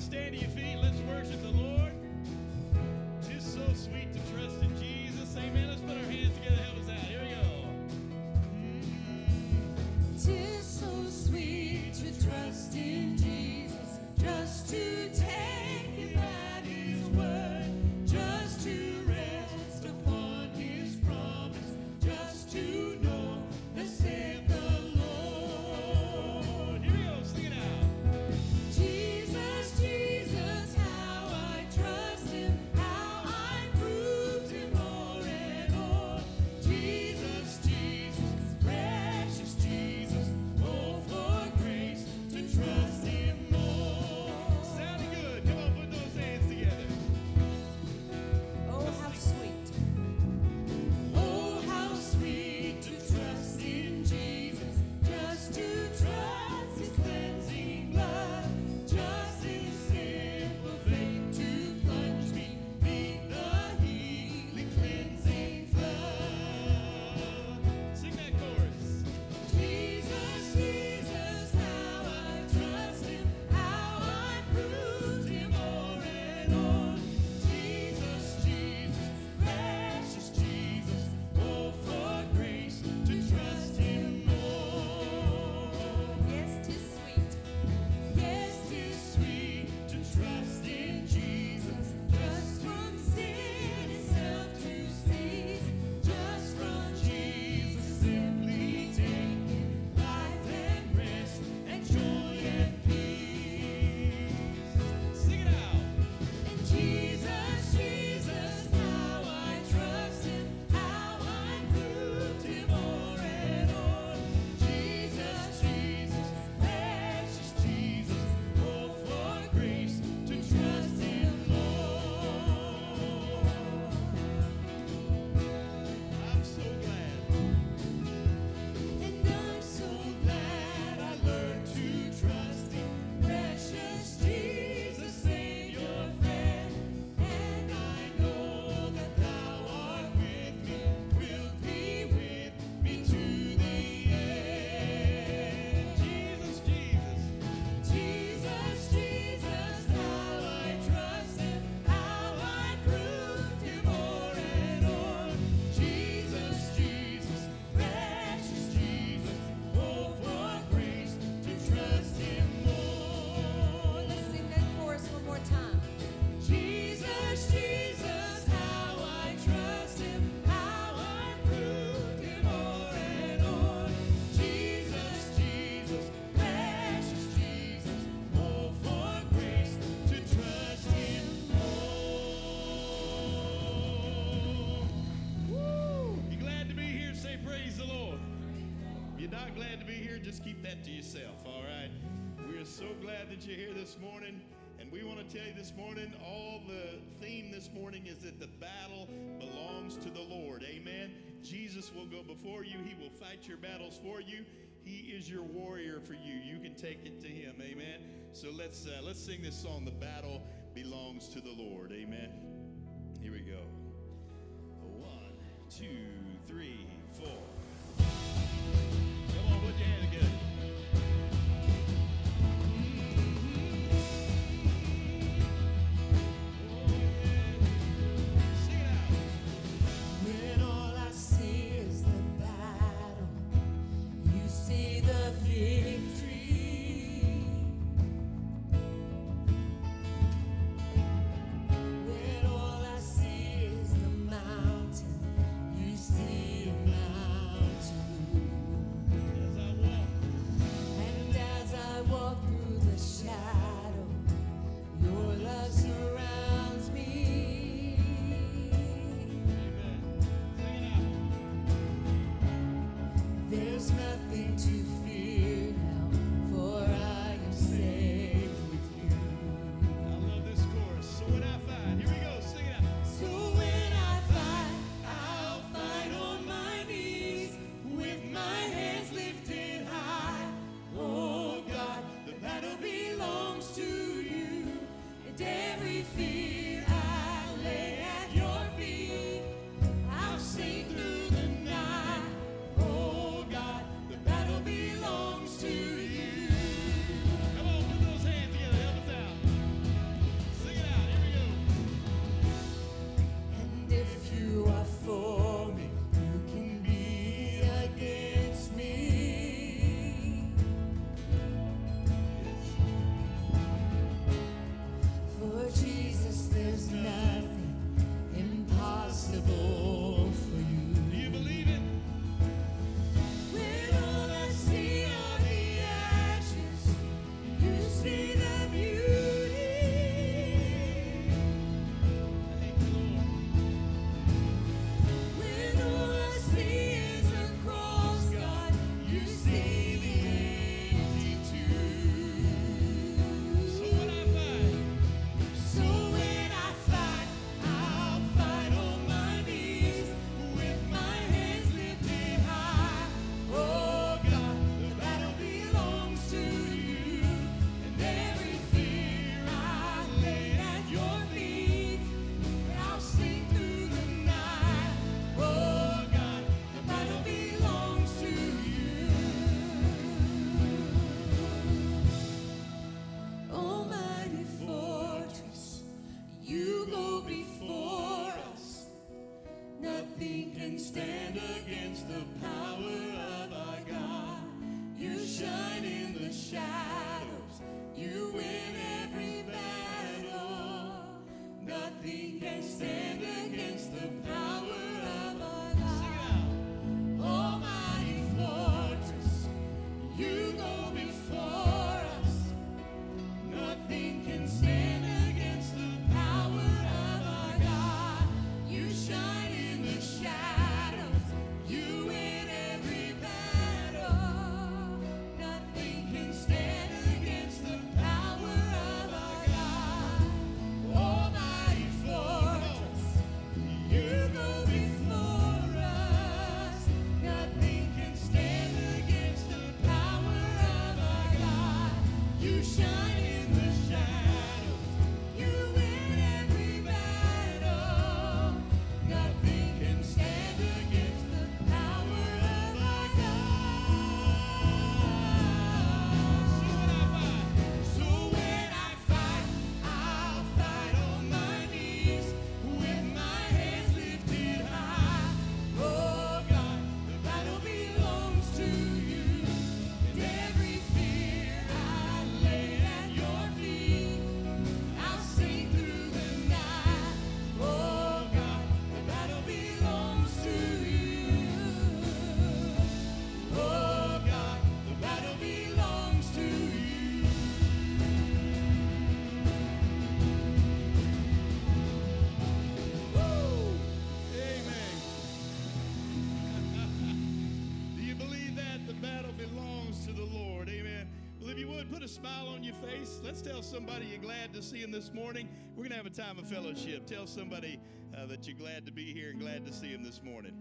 Stand to your feet. Let's worship the Lord. Tis so sweet to trust in Jesus. Amen. Let's put our that to yourself, all right? We are so glad that you're here this morning. And we want to tell you this morning, all the theme this morning is that the battle belongs to the Lord. Amen. Jesus will go before you, He will fight your battles for you. He is your warrior for you. You can take it to him. Amen. So let's uh, let's sing this song. The battle belongs to the Lord. Amen. Here we go. One, two, three, four. Face. Let's tell somebody you're glad to see him this morning. We're going to have a time of fellowship. Tell somebody uh, that you're glad to be here and glad to see him this morning.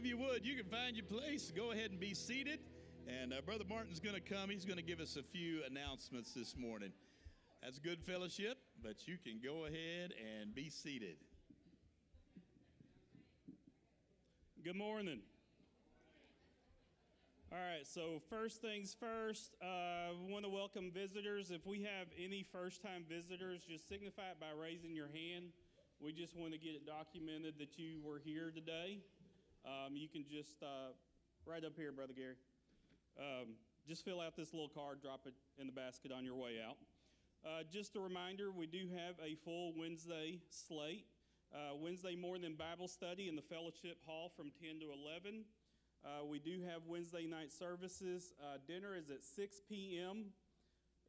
If you would, you can find your place. Go ahead and be seated. And uh, Brother Martin's going to come. He's going to give us a few announcements this morning. That's good fellowship, but you can go ahead and be seated. Good morning. All right, so first things first, uh, we want to welcome visitors. If we have any first time visitors, just signify it by raising your hand. We just want to get it documented that you were here today. Um, you can just, uh, right up here, Brother Gary, um, just fill out this little card, drop it in the basket on your way out. Uh, just a reminder, we do have a full Wednesday slate. Uh, Wednesday morning Bible study in the fellowship hall from 10 to 11. Uh, we do have Wednesday night services. Uh, dinner is at 6 p.m.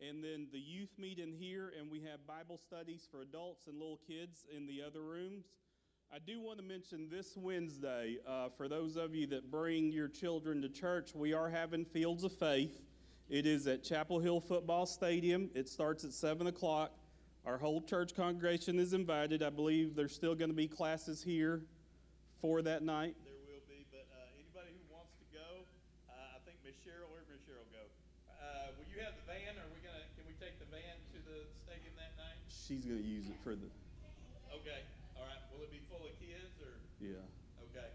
And then the youth meet in here, and we have Bible studies for adults and little kids in the other rooms. I do want to mention this Wednesday, uh, for those of you that bring your children to church, we are having Fields of Faith. It is at Chapel Hill Football Stadium. It starts at 7 o'clock. Our whole church congregation is invited. I believe there's still going to be classes here for that night. There will be, but uh, anybody who wants to go, uh, I think Miss Cheryl, where Miss Cheryl go? Uh, will you have the van? Are we gonna? Can we take the van to the stadium that night? She's going to use it for the, Okay. All right. Will it be full of kids or? Yeah. Okay.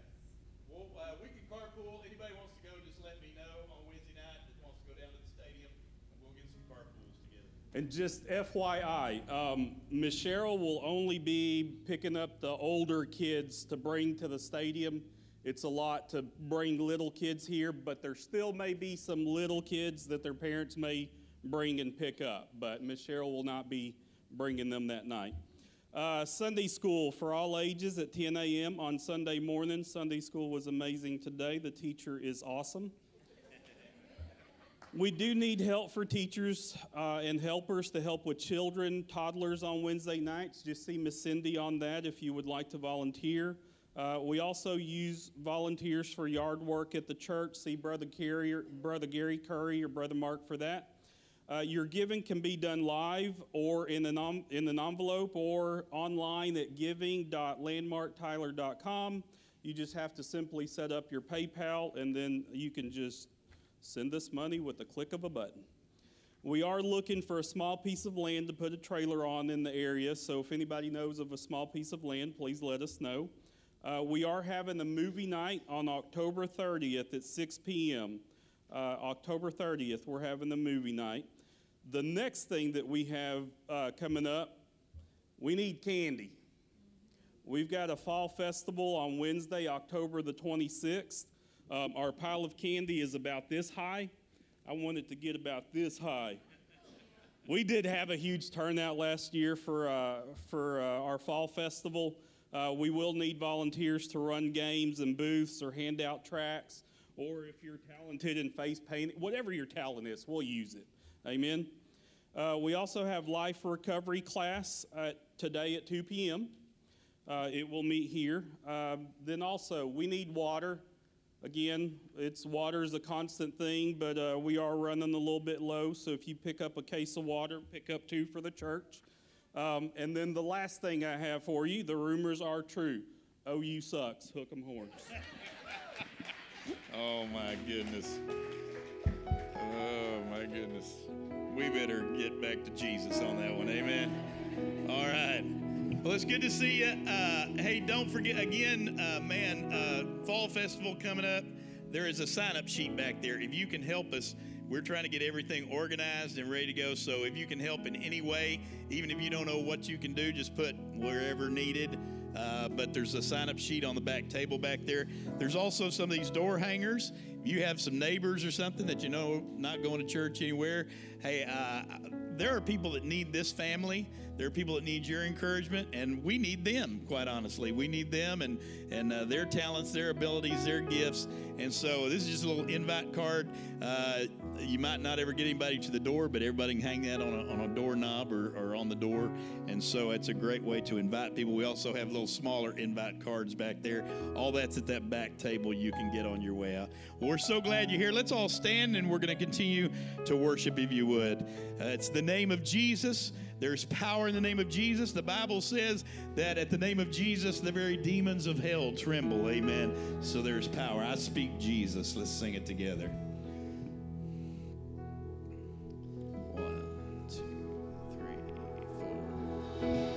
Well, uh, we can carpool. Anybody wants to go, just let me know on Wednesday night that wants to go down to the stadium, and we'll get some carpools together. And just FYI, um, Miss Cheryl will only be picking up the older kids to bring to the stadium. It's a lot to bring little kids here, but there still may be some little kids that their parents may bring and pick up. But Miss Cheryl will not be bringing them that night. Uh, Sunday school for all ages at 10 a.m. on Sunday morning. Sunday school was amazing today. The teacher is awesome. We do need help for teachers uh, and helpers to help with children, toddlers on Wednesday nights. Just see Miss Cindy on that if you would like to volunteer. Uh, we also use volunteers for yard work at the church. See Brother Gary, Brother Gary Curry or Brother Mark for that. Uh, your giving can be done live or in an, in an envelope or online at giving.landmarktyler.com. You just have to simply set up your PayPal and then you can just send us money with the click of a button. We are looking for a small piece of land to put a trailer on in the area, so if anybody knows of a small piece of land, please let us know. Uh, we are having a movie night on October 30th at 6 p.m. Uh, October 30th, we're having the movie night. The next thing that we have uh, coming up, we need candy. We've got a fall festival on Wednesday, October the 26th. Um, our pile of candy is about this high. I want it to get about this high. We did have a huge turnout last year for, uh, for uh, our fall festival. Uh, we will need volunteers to run games and booths or hand out tracks, or if you're talented in face painting, whatever your talent is, we'll use it. Amen. Uh, we also have life recovery class uh, today at 2 p.m. Uh, it will meet here. Um, then also, we need water. Again, it's water is a constant thing, but uh, we are running a little bit low. So if you pick up a case of water, pick up two for the church. Um, and then the last thing I have for you: the rumors are true. OU sucks. Hook 'em horns. Oh my goodness. Oh goodness. We better get back to Jesus on that one. Amen. All right. Well, it's good to see you. Uh, hey, don't forget again, uh, man, uh, Fall Festival coming up. There is a sign up sheet back there. If you can help us, we're trying to get everything organized and ready to go. So if you can help in any way, even if you don't know what you can do, just put wherever needed. Uh, but there's a sign up sheet on the back table back there. There's also some of these door hangers. You have some neighbors or something that you know not going to church anywhere, hey, uh, there are people that need this family. There are people that need your encouragement, and we need them. Quite honestly, we need them and and uh, their talents, their abilities, their gifts. And so this is just a little invite card. Uh, you might not ever get anybody to the door, but everybody can hang that on a, on a doorknob or, or on the door. And so it's a great way to invite people. We also have little smaller invite cards back there. All that's at that back table you can get on your way out. Well, we're so glad you're here. Let's all stand and we're going to continue to worship if you would. Uh, it's the name of Jesus. There's power in the name of Jesus. The Bible says that at the name of Jesus, the very demons of hell tremble. Amen. So there's power. I speak Jesus. Let's sing it together. One, two, three, four.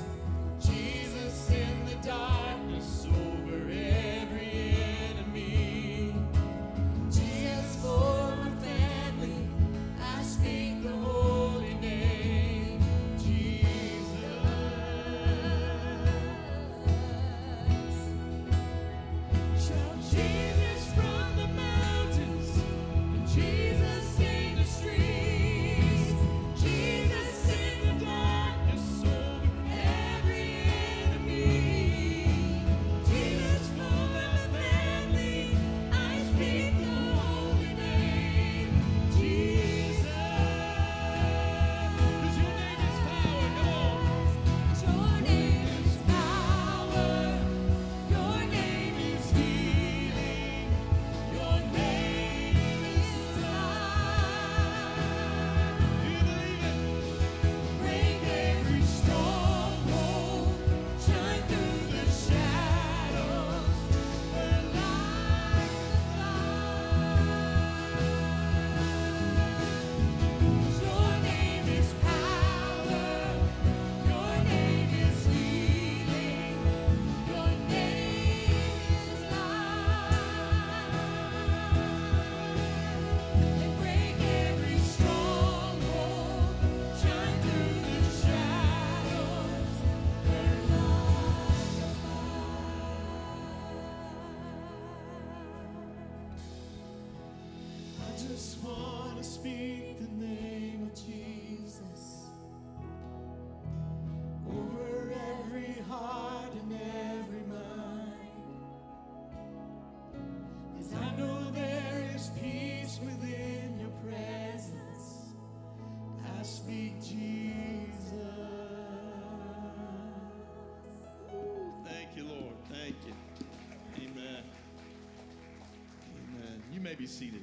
be seated.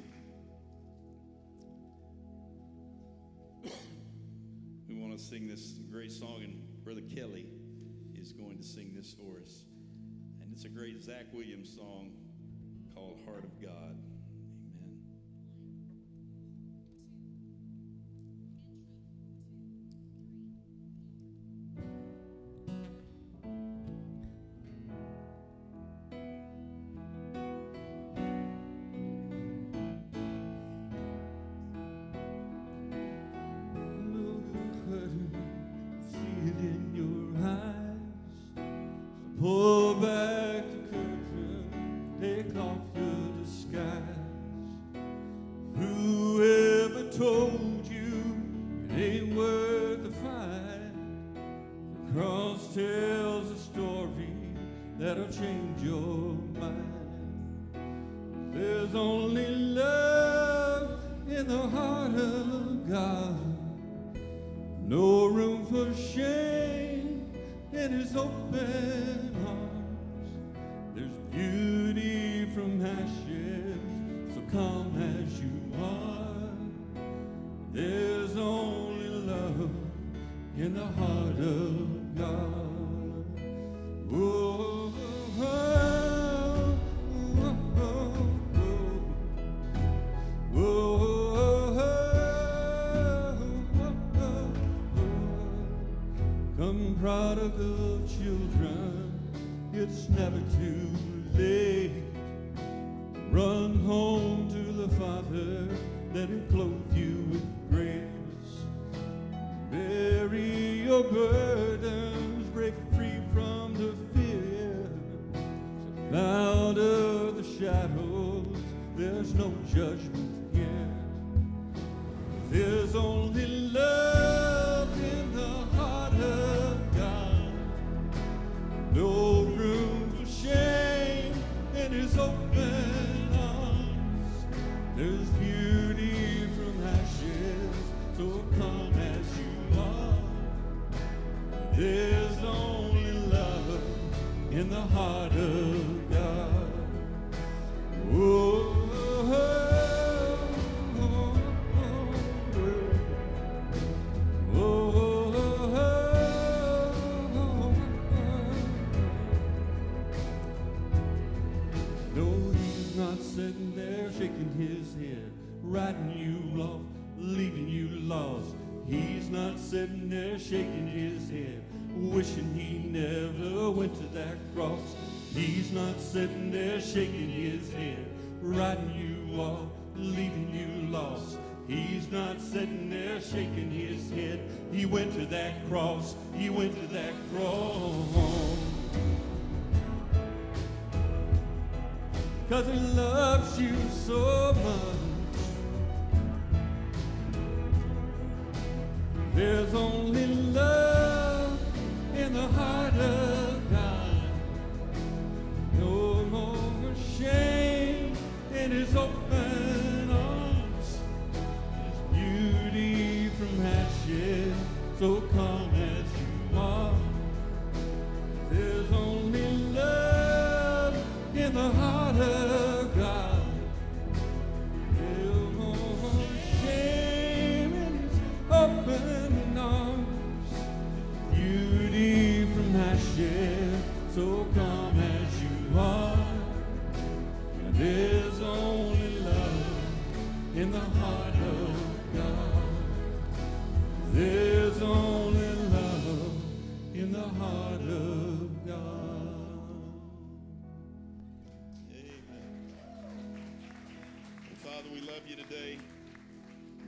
we want to sing this great song, and Brother Kelly is going to sing this for us. And it's a great Zach Williams song called Heart of God. gotta. Not sitting there shaking his head, writing you off, leaving you lost. He's not sitting there shaking his head, wishing he never went to that cross. He's not sitting there shaking his head, writing you off, leaving you lost. He's not sitting there shaking his head. He went to that cross. He went to that cross. Cause he loves you so much. There's only love in the heart of God. No more shame in his open arms. There's beauty from ashes, today.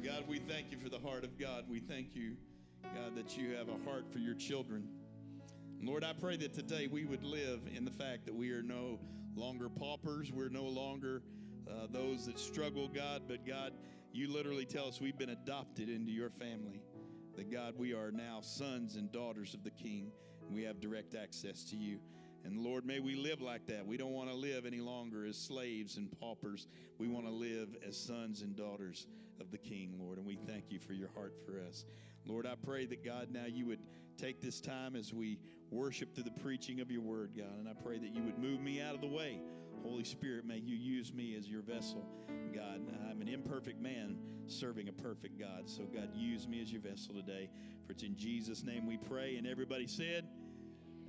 God, we thank you for the heart of God. We thank you, God, that you have a heart for your children. Lord, I pray that today we would live in the fact that we are no longer paupers. We're no longer uh, those that struggle, God, but God, you literally tell us we've been adopted into your family. That God, we are now sons and daughters of the King, we have direct access to you. And Lord, may we live like that. We don't want to live any longer as slaves and paupers. We want to live as sons and daughters of the King, Lord. And we thank you for your heart for us. Lord, I pray that God, now you would take this time as we worship through the preaching of your word, God. And I pray that you would move me out of the way. Holy Spirit, may you use me as your vessel, God. I'm an imperfect man serving a perfect God. So, God, use me as your vessel today. For it's in Jesus' name we pray. And everybody said,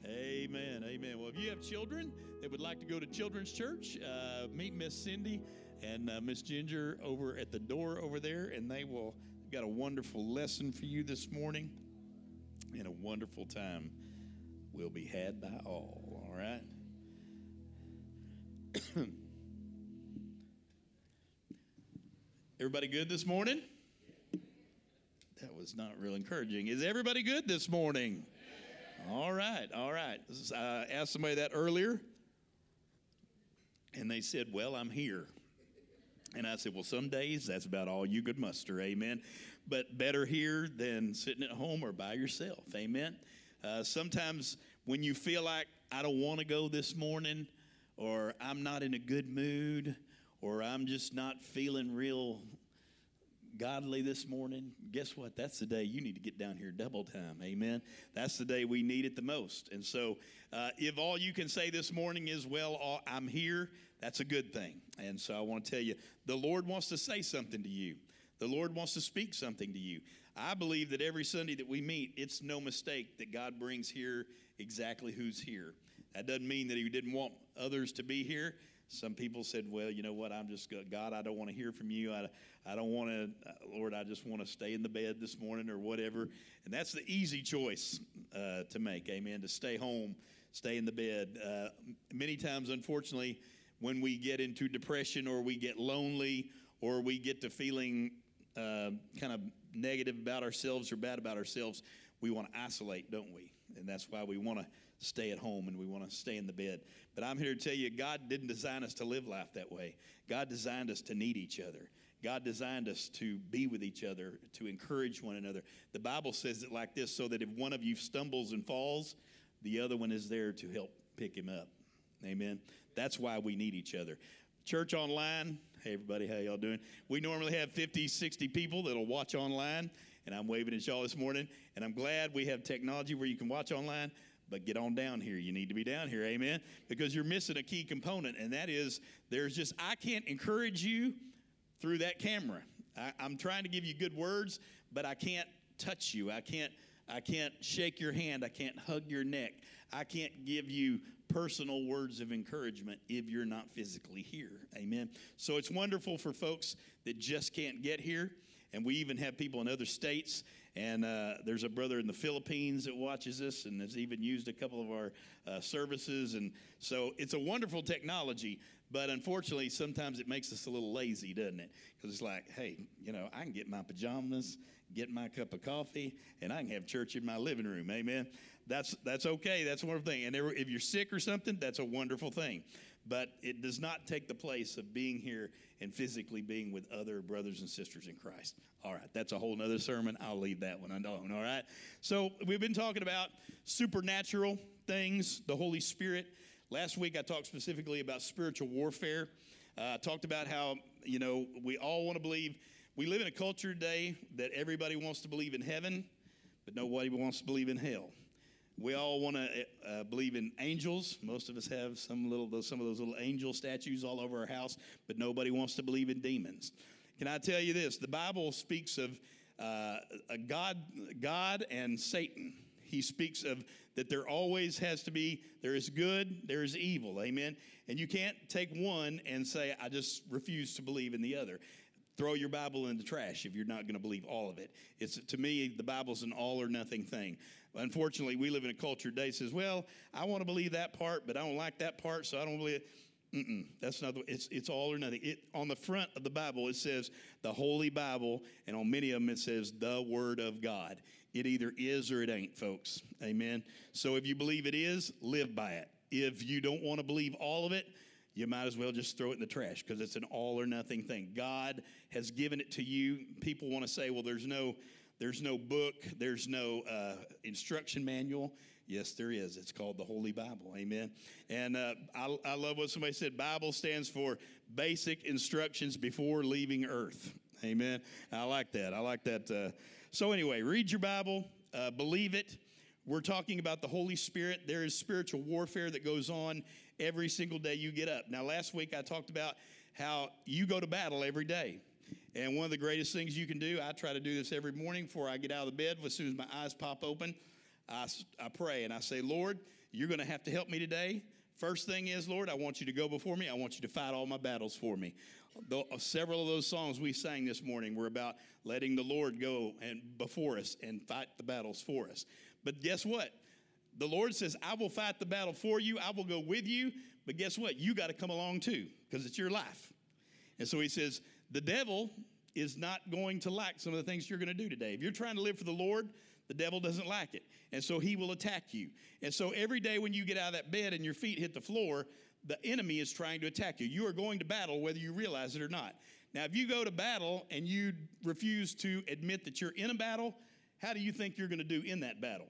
Amen. Amen. Well, if you have children that would like to go to children's church, uh, meet Miss Cindy and uh, Miss Ginger over at the door over there, and they will got a wonderful lesson for you this morning, and a wonderful time will be had by all. All right. Everybody good this morning? That was not real encouraging. Is everybody good this morning? All right, all right. I asked somebody that earlier, and they said, Well, I'm here. And I said, Well, some days that's about all you could muster, amen. But better here than sitting at home or by yourself, amen. Uh, sometimes when you feel like I don't want to go this morning, or I'm not in a good mood, or I'm just not feeling real godly this morning, guess what? That's the day you need to get down here double time. Amen. That's the day we need it the most. And so, uh, if all you can say this morning is, well, uh, I'm here, that's a good thing. And so, I want to tell you, the Lord wants to say something to you. The Lord wants to speak something to you. I believe that every Sunday that we meet, it's no mistake that God brings here exactly who's here. That doesn't mean that He didn't want others to be here. Some people said, "Well, you know what? I'm just God. I don't want to hear from you. I, I don't want to, uh, Lord. I just want to stay in the bed this morning or whatever." And that's the easy choice uh, to make. Amen. To stay home, stay in the bed. Uh, many times, unfortunately, when we get into depression or we get lonely or we get to feeling uh, kind of negative about ourselves or bad about ourselves, we want to isolate, don't we? And that's why we want to stay at home and we want to stay in the bed. But I'm here to tell you, God didn't design us to live life that way. God designed us to need each other. God designed us to be with each other, to encourage one another. The Bible says it like this so that if one of you stumbles and falls, the other one is there to help pick him up. Amen. That's why we need each other. Church online, hey everybody, how y'all doing? We normally have 50, 60 people that'll watch online, and I'm waving at y'all this morning. And I'm glad we have technology where you can watch online. But get on down here. You need to be down here, amen? Because you're missing a key component, and that is there's just, I can't encourage you through that camera. I, I'm trying to give you good words, but I can't touch you. I can't I can't shake your hand. I can't hug your neck. I can't give you personal words of encouragement if you're not physically here. Amen. So it's wonderful for folks that just can't get here. And we even have people in other states. And uh, there's a brother in the Philippines that watches us and has even used a couple of our uh, services. And so it's a wonderful technology. But unfortunately, sometimes it makes us a little lazy, doesn't it? Because it's like, hey, you know, I can get my pajamas, get my cup of coffee, and I can have church in my living room. Amen. That's that's okay. That's a wonderful thing. And if you're sick or something, that's a wonderful thing. But it does not take the place of being here and physically being with other brothers and sisters in Christ. All right, that's a whole nother sermon. I'll leave that one alone. All right. So we've been talking about supernatural things, the Holy Spirit. Last week I talked specifically about spiritual warfare. Uh, I talked about how you know we all want to believe. We live in a culture today that everybody wants to believe in heaven, but nobody wants to believe in hell. We all want to uh, believe in angels. Most of us have some little, those, some of those little angel statues all over our house, but nobody wants to believe in demons. Can I tell you this? The Bible speaks of uh, a God, God and Satan. He speaks of that there always has to be there is good, there is evil. Amen. And you can't take one and say I just refuse to believe in the other throw your Bible in the trash if you're not going to believe all of it. It's to me, the Bible's an all or nothing thing. Unfortunately, we live in a culture today that says, "Well, I want to believe that part, but I don't like that part, so I don't believe it." Mm-mm, that's not. The, it's it's all or nothing. It on the front of the Bible it says the Holy Bible, and on many of them it says the Word of God. It either is or it ain't, folks. Amen. So if you believe it is, live by it. If you don't want to believe all of it, you might as well just throw it in the trash because it's an all or nothing thing. God has given it to you. People want to say, well, there's no, there's no book, there's no uh, instruction manual. Yes, there is. It's called the Holy Bible. Amen. And uh, I, I love what somebody said. Bible stands for basic instructions before leaving earth. Amen. I like that. I like that. Uh, so anyway, read your Bible, uh, believe it. We're talking about the Holy Spirit. There is spiritual warfare that goes on every single day you get up. Now, last week I talked about how you go to battle every day. And one of the greatest things you can do, I try to do this every morning before I get out of the bed. As soon as my eyes pop open, I, I pray and I say, Lord, you're going to have to help me today. First thing is, Lord, I want you to go before me. I want you to fight all my battles for me. Uh, several of those songs we sang this morning were about letting the Lord go and before us and fight the battles for us. But guess what? The Lord says, I will fight the battle for you. I will go with you. But guess what? You got to come along too because it's your life. And so he says, the devil is not going to like some of the things you're going to do today. If you're trying to live for the Lord, the devil doesn't like it. And so he will attack you. And so every day when you get out of that bed and your feet hit the floor, the enemy is trying to attack you. You are going to battle whether you realize it or not. Now, if you go to battle and you refuse to admit that you're in a battle, how do you think you're going to do in that battle?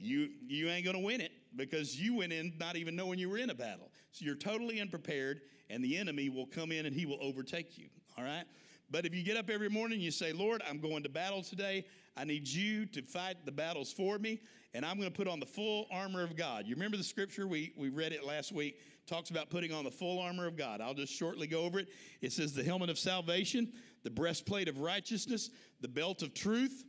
you you ain't going to win it because you went in not even knowing you were in a battle. So you're totally unprepared, and the enemy will come in and he will overtake you. All right. But if you get up every morning and you say, Lord, I'm going to battle today. I need you to fight the battles for me, and I'm going to put on the full armor of God. You remember the scripture? We, we read it last week. Talks about putting on the full armor of God. I'll just shortly go over it. It says the helmet of salvation, the breastplate of righteousness, the belt of truth,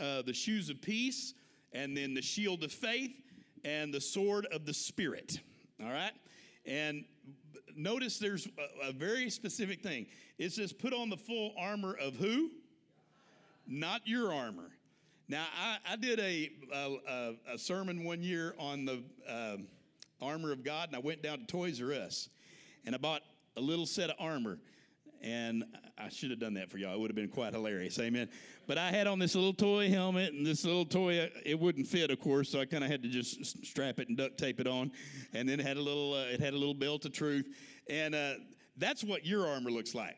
uh, the shoes of peace, and then the shield of faith, and the sword of the Spirit. All right? And notice there's a, a very specific thing. It says, put on the full armor of who? Not your armor. Now, I, I did a, a, a- sermon one year on the um armor of God, and I went down to Toys R Us, and I bought a little set of armor. And I should have done that for y'all. It would have been quite hilarious. Amen. But I had on this little toy helmet and this little toy. It wouldn't fit, of course, so I kind of had to just strap it and duct tape it on. And then it had a little. Uh, it had a little belt of truth. And uh, that's what your armor looks like.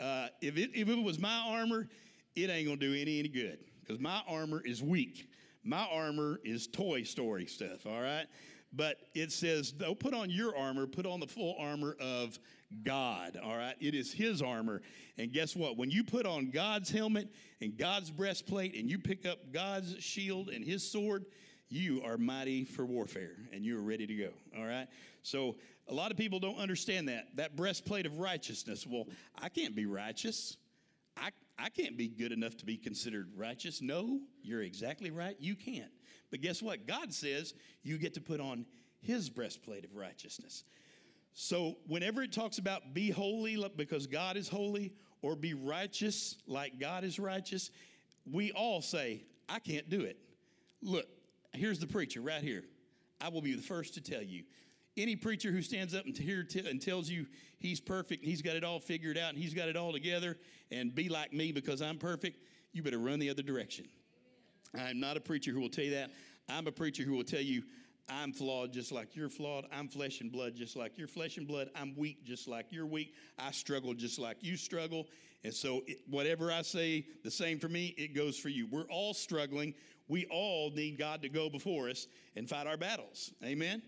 Uh, if it if it was my armor, it ain't gonna do any any good because my armor is weak. My armor is Toy Story stuff. All right. But it says, don't put on your armor, put on the full armor of God, all right? It is His armor. And guess what? When you put on God's helmet and God's breastplate and you pick up God's shield and His sword, you are mighty for warfare and you are ready to go, all right? So a lot of people don't understand that. That breastplate of righteousness. Well, I can't be righteous. I, I can't be good enough to be considered righteous. No, you're exactly right. You can't. But guess what? God says you get to put on His breastplate of righteousness. So, whenever it talks about be holy because God is holy or be righteous like God is righteous, we all say, I can't do it. Look, here's the preacher right here. I will be the first to tell you. Any preacher who stands up and, here t- and tells you he's perfect and he's got it all figured out and he's got it all together and be like me because I'm perfect, you better run the other direction. I'm not a preacher who will tell you that. I'm a preacher who will tell you I'm flawed just like you're flawed. I'm flesh and blood just like you're flesh and blood. I'm weak just like you're weak. I struggle just like you struggle. And so, it, whatever I say, the same for me, it goes for you. We're all struggling. We all need God to go before us and fight our battles. Amen?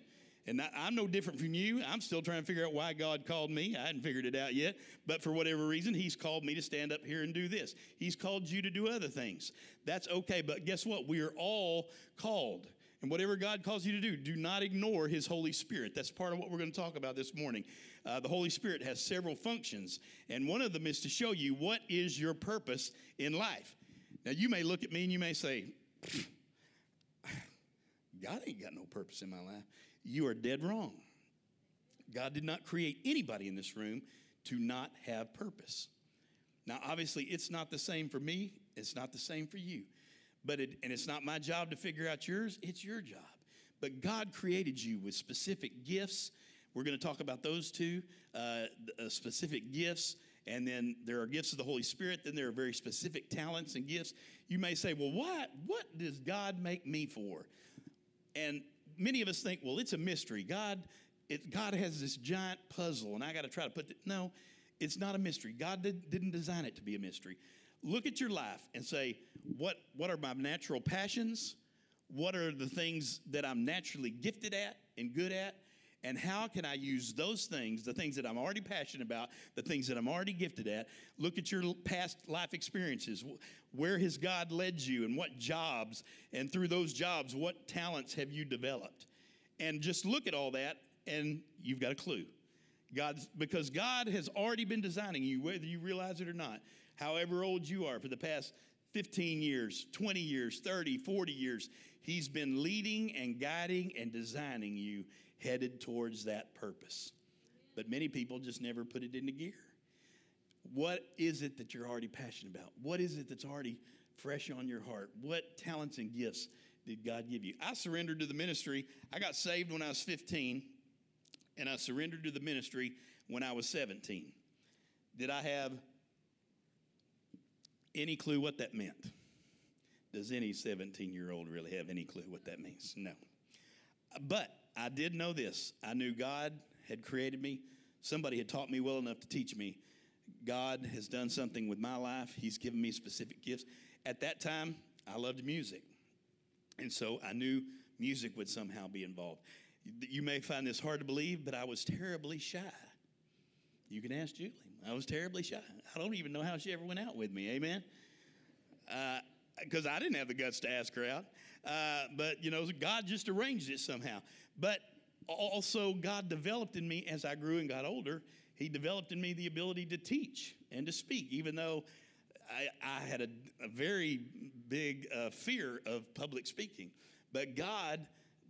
And I, I'm no different from you. I'm still trying to figure out why God called me. I hadn't figured it out yet. But for whatever reason, He's called me to stand up here and do this. He's called you to do other things. That's okay. But guess what? We are all called. And whatever God calls you to do, do not ignore His Holy Spirit. That's part of what we're going to talk about this morning. Uh, the Holy Spirit has several functions, and one of them is to show you what is your purpose in life. Now, you may look at me and you may say, God ain't got no purpose in my life. You are dead wrong. God did not create anybody in this room to not have purpose. Now, obviously, it's not the same for me, it's not the same for you. But it, and it's not my job to figure out yours, it's your job. But God created you with specific gifts. We're going to talk about those two uh, uh, specific gifts. And then there are gifts of the Holy Spirit. Then there are very specific talents and gifts. You may say, well, what, what does God make me for? And many of us think, well, it's a mystery. God, it, God has this giant puzzle, and I got to try to put it. No, it's not a mystery. God did, didn't design it to be a mystery. Look at your life and say, what, what are my natural passions? What are the things that I'm naturally gifted at and good at? And how can I use those things, the things that I'm already passionate about, the things that I'm already gifted at? Look at your past life experiences. Where has God led you and what jobs? And through those jobs, what talents have you developed? And just look at all that, and you've got a clue. God's because God has already been designing you, whether you realize it or not. However old you are, for the past 15 years, 20 years, 30, 40 years, He's been leading and guiding and designing you headed towards that purpose. But many people just never put it into gear. What is it that you're already passionate about? What is it that's already fresh on your heart? What talents and gifts did God give you? I surrendered to the ministry. I got saved when I was 15, and I surrendered to the ministry when I was 17. Did I have any clue what that meant? Does any 17 year old really have any clue what that means? No. But I did know this I knew God had created me. Somebody had taught me well enough to teach me. God has done something with my life, He's given me specific gifts. At that time, I loved music. And so I knew music would somehow be involved. You may find this hard to believe, but I was terribly shy. You can ask Julie. I was terribly shy. I don't even know how she ever went out with me. Amen. Because I didn't have the guts to ask her out. Uh, but, you know, God just arranged it somehow. But also, God developed in me as I grew and got older, He developed in me the ability to teach and to speak, even though I, I had a, a very big uh, fear of public speaking. But God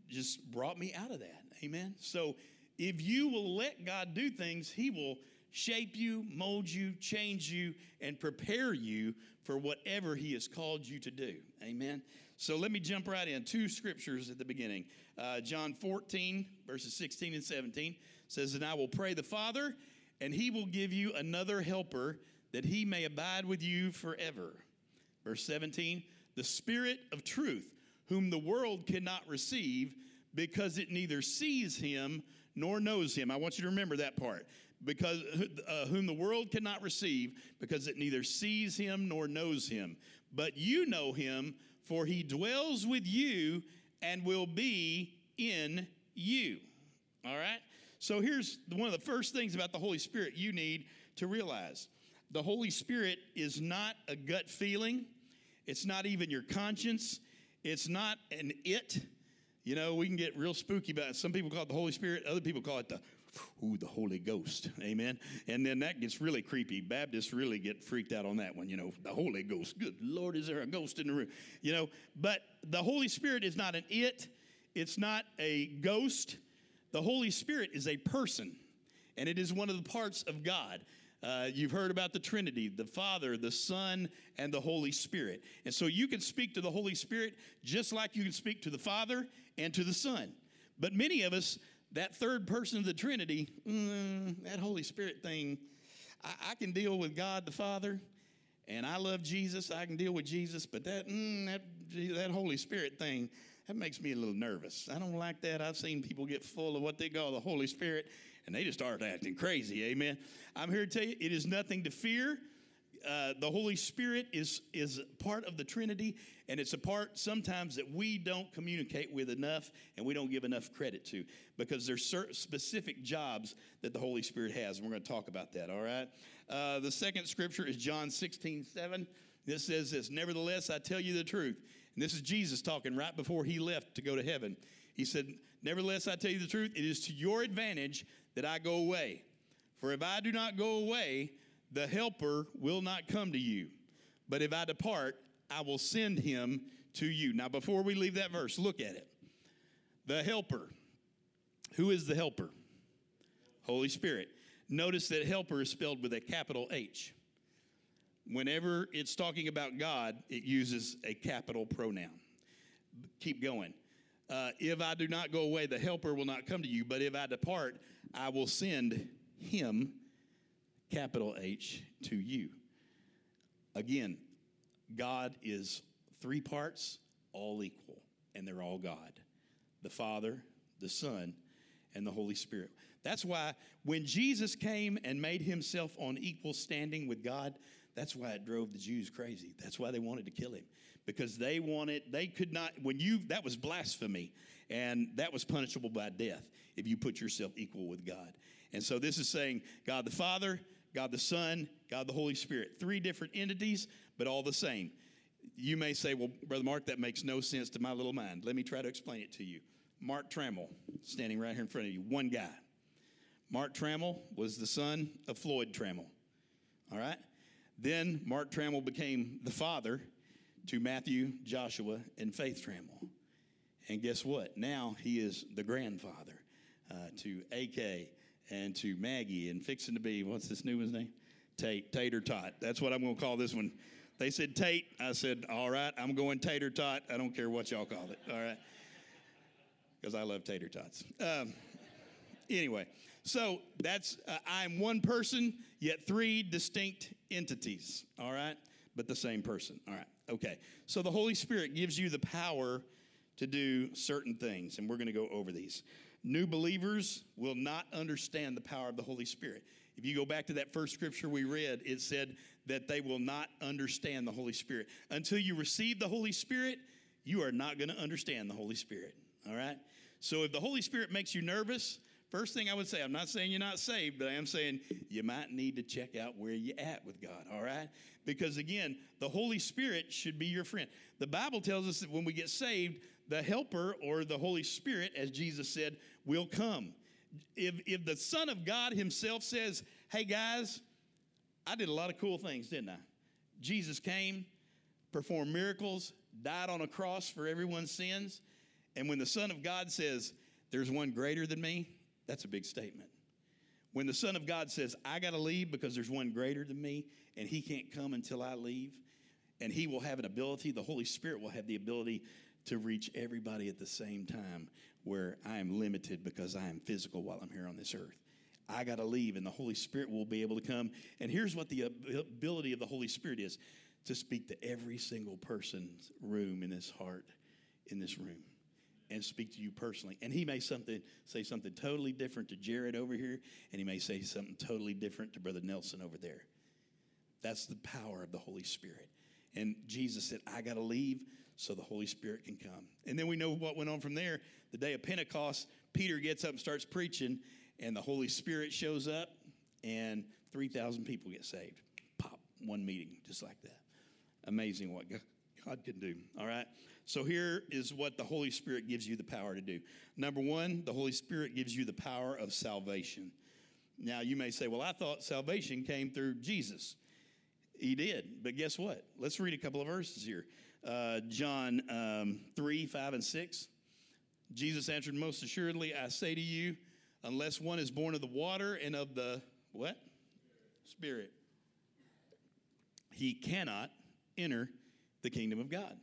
just brought me out of that. Amen. So if you will let God do things, He will shape you, mold you, change you, and prepare you for whatever He has called you to do. Amen. So let me jump right in. Two scriptures at the beginning. Uh, John 14, verses 16 and 17 says, And I will pray the Father, and He will give you another helper that He may abide with you forever. Verse 17, the Spirit of truth, whom the world cannot receive because it neither sees him nor knows him. I want you to remember that part. Because uh, whom the world cannot receive because it neither sees him nor knows him. But you know him, for he dwells with you and will be in you. All right? So here's one of the first things about the Holy Spirit you need to realize the Holy Spirit is not a gut feeling, it's not even your conscience, it's not an it. You know, we can get real spooky about it. Some people call it the Holy Spirit, other people call it the ooh, the Holy Ghost. Amen. And then that gets really creepy. Baptists really get freaked out on that one, you know, the Holy Ghost. Good Lord, is there a ghost in the room? You know, but the Holy Spirit is not an it, it's not a ghost. The Holy Spirit is a person, and it is one of the parts of God. Uh, you've heard about the Trinity, the Father, the Son, and the Holy Spirit. And so you can speak to the Holy Spirit just like you can speak to the Father and to the Son. But many of us, that third person of the Trinity, mm, that Holy Spirit thing, I, I can deal with God the Father, and I love Jesus. I can deal with Jesus, but that mm, that that Holy Spirit thing that makes me a little nervous. I don't like that. I've seen people get full of what they call the Holy Spirit, and they just start acting crazy. Amen. I'm here to tell you, it is nothing to fear. Uh, the Holy Spirit is is part of the Trinity, and it's a part sometimes that we don't communicate with enough, and we don't give enough credit to, because there's certain specific jobs that the Holy Spirit has, and we're going to talk about that. All right. Uh, the second scripture is John 16, 7. This says this, Nevertheless, I tell you the truth. And this is Jesus talking right before he left to go to heaven. He said, Nevertheless, I tell you the truth, it is to your advantage that I go away. For if I do not go away, the Helper will not come to you. But if I depart, I will send him to you. Now, before we leave that verse, look at it. The Helper. Who is the Helper? Holy Spirit. Notice that Helper is spelled with a capital H. Whenever it's talking about God, it uses a capital pronoun. Keep going. Uh, if I do not go away, the Helper will not come to you. But if I depart, I will send him capital H, to you. Again, God is three parts, all equal, and they're all God the Father, the Son, and the Holy Spirit. That's why when Jesus came and made himself on equal standing with God, that's why it drove the Jews crazy. That's why they wanted to kill him. Because they wanted, they could not, when you, that was blasphemy, and that was punishable by death if you put yourself equal with God. And so this is saying God the Father, God the Son, God the Holy Spirit. Three different entities, but all the same. You may say, well, Brother Mark, that makes no sense to my little mind. Let me try to explain it to you. Mark Trammell, standing right here in front of you, one guy. Mark Trammell was the son of Floyd Trammell. All right? Then Mark Trammell became the father to Matthew, Joshua, and Faith Trammell. And guess what? Now he is the grandfather uh, to AK and to Maggie and fixing to be, what's this new one's name? Tate, Tater Tot. That's what I'm going to call this one. They said Tate. I said, all right, I'm going Tater Tot. I don't care what y'all call it. All right? Because I love tater tots. Um, anyway, so that's, uh, I'm one person, yet three distinct entities. All right? But the same person. All right. Okay. So the Holy Spirit gives you the power to do certain things, and we're going to go over these. New believers will not understand the power of the Holy Spirit. If you go back to that first scripture we read, it said that they will not understand the Holy Spirit. Until you receive the Holy Spirit, you are not going to understand the Holy Spirit. All right? So if the Holy Spirit makes you nervous, first thing I would say, I'm not saying you're not saved, but I am saying you might need to check out where you're at with God, all right? Because again, the Holy Spirit should be your friend. The Bible tells us that when we get saved, the helper or the Holy Spirit, as Jesus said, will come. If, if the Son of God Himself says, Hey guys, I did a lot of cool things, didn't I? Jesus came, performed miracles, died on a cross for everyone's sins. And when the Son of God says, There's one greater than me, that's a big statement. When the Son of God says, I got to leave because there's one greater than me, and he can't come until I leave, and he will have an ability, the Holy Spirit will have the ability to reach everybody at the same time where I am limited because I am physical while I'm here on this earth. I got to leave, and the Holy Spirit will be able to come. And here's what the ability of the Holy Spirit is to speak to every single person's room in this heart, in this room, and speak to you personally. And he may something say something totally different to Jared over here, and he may say something totally different to Brother Nelson over there. That's the power of the Holy Spirit. And Jesus said, I got to leave so the Holy Spirit can come. And then we know what went on from there. The day of Pentecost, Peter gets up and starts preaching, and the Holy Spirit shows up, and 3,000 people get saved. Pop, one meeting, just like that. Amazing what God- can do. All right. So here is what the Holy Spirit gives you the power to do. Number one, the Holy Spirit gives you the power of salvation. Now, you may say, well, I thought salvation came through Jesus. He did. But guess what? Let's read a couple of verses here. Uh, John um, 3, 5, and 6. Jesus answered, Most assuredly, I say to you, unless one is born of the water and of the what? Spirit, he cannot enter the kingdom of God.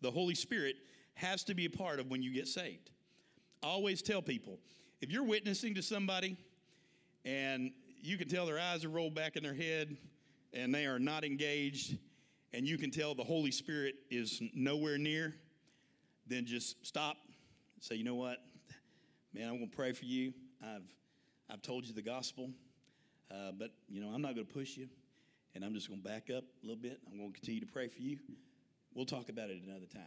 The Holy Spirit has to be a part of when you get saved. I always tell people if you're witnessing to somebody and you can tell their eyes are rolled back in their head and they are not engaged, and you can tell the Holy Spirit is nowhere near, then just stop. Say, you know what? Man, I'm going to pray for you. I've, I've told you the gospel, uh, but, you know, I'm not going to push you, and I'm just going to back up a little bit. I'm going to continue to pray for you. We'll talk about it another time.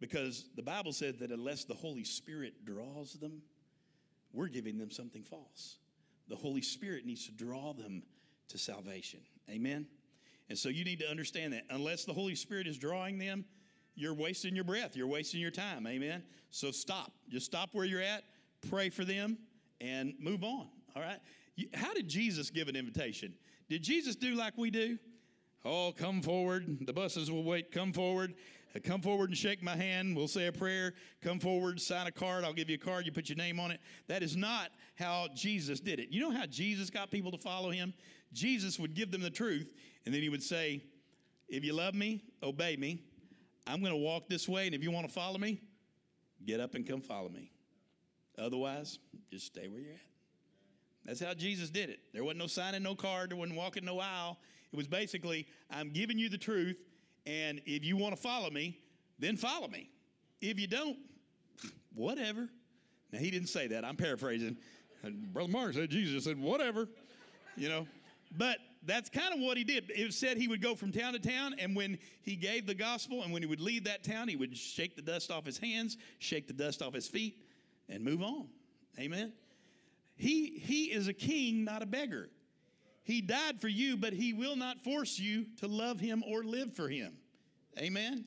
Because the Bible said that unless the Holy Spirit draws them, we're giving them something false. The Holy Spirit needs to draw them to salvation. Amen? And so you need to understand that. Unless the Holy Spirit is drawing them, you're wasting your breath. You're wasting your time. Amen? So stop. Just stop where you're at, pray for them, and move on. All right? How did Jesus give an invitation? Did Jesus do like we do? Oh, come forward. The buses will wait. Come forward. Uh, Come forward and shake my hand. We'll say a prayer. Come forward, sign a card. I'll give you a card. You put your name on it. That is not how Jesus did it. You know how Jesus got people to follow him? Jesus would give them the truth, and then he would say, If you love me, obey me. I'm going to walk this way, and if you want to follow me, get up and come follow me. Otherwise, just stay where you're at. That's how Jesus did it. There wasn't no signing no card, there wasn't walking no aisle. It was basically, I'm giving you the truth, and if you want to follow me, then follow me. If you don't, whatever. Now, he didn't say that. I'm paraphrasing. Brother Mark said, Jesus said, whatever, you know. But that's kind of what he did. It said he would go from town to town, and when he gave the gospel and when he would leave that town, he would shake the dust off his hands, shake the dust off his feet, and move on. Amen. He, he is a king, not a beggar. He died for you, but he will not force you to love him or live for him. Amen.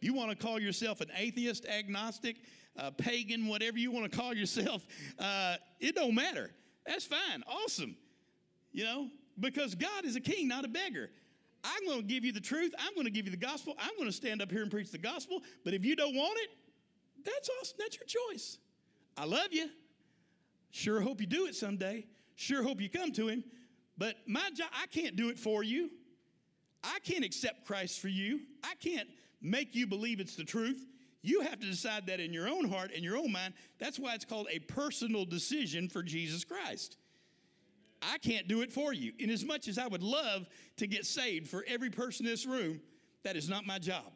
You want to call yourself an atheist, agnostic, uh, pagan, whatever you want to call yourself, uh, it don't matter. That's fine. Awesome. You know, because God is a king, not a beggar. I'm going to give you the truth. I'm going to give you the gospel. I'm going to stand up here and preach the gospel. But if you don't want it, that's awesome. That's your choice. I love you. Sure hope you do it someday. Sure hope you come to him. But my job, I can't do it for you. I can't accept Christ for you. I can't make you believe it's the truth. You have to decide that in your own heart and your own mind. That's why it's called a personal decision for Jesus Christ. I can't do it for you. In as much as I would love to get saved for every person in this room, that is not my job.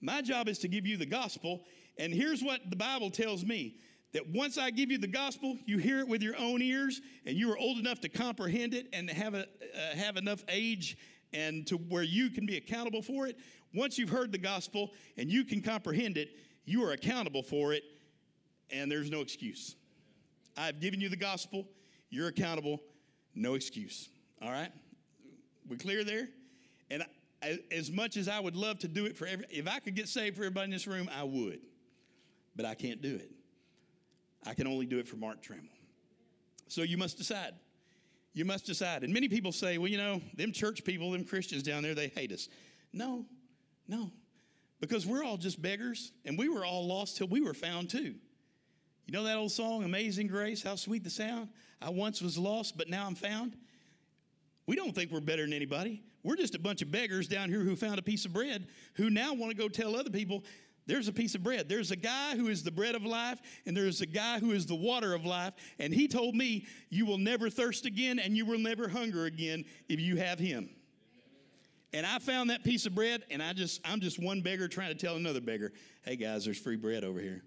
My job is to give you the gospel. And here's what the Bible tells me that once I give you the gospel, you hear it with your own ears, and you are old enough to comprehend it and have, a, uh, have enough age and to where you can be accountable for it. Once you've heard the gospel and you can comprehend it, you are accountable for it, and there's no excuse. I've given you the gospel, you're accountable, no excuse. All right? We clear there? And I, as much as I would love to do it for every, if I could get saved for everybody in this room, I would. But I can't do it. I can only do it for Mark Trammell. So you must decide. You must decide. And many people say, well, you know, them church people, them Christians down there, they hate us. No, no. Because we're all just beggars, and we were all lost till we were found too. You know that old song, Amazing Grace, how sweet the sound? I once was lost, but now I'm found. We don't think we're better than anybody. We're just a bunch of beggars down here who found a piece of bread who now want to go tell other people there's a piece of bread. There's a guy who is the bread of life, and there's a guy who is the water of life. And he told me, You will never thirst again, and you will never hunger again if you have him. And I found that piece of bread, and I just, I'm just one beggar trying to tell another beggar, hey guys, there's free bread over here.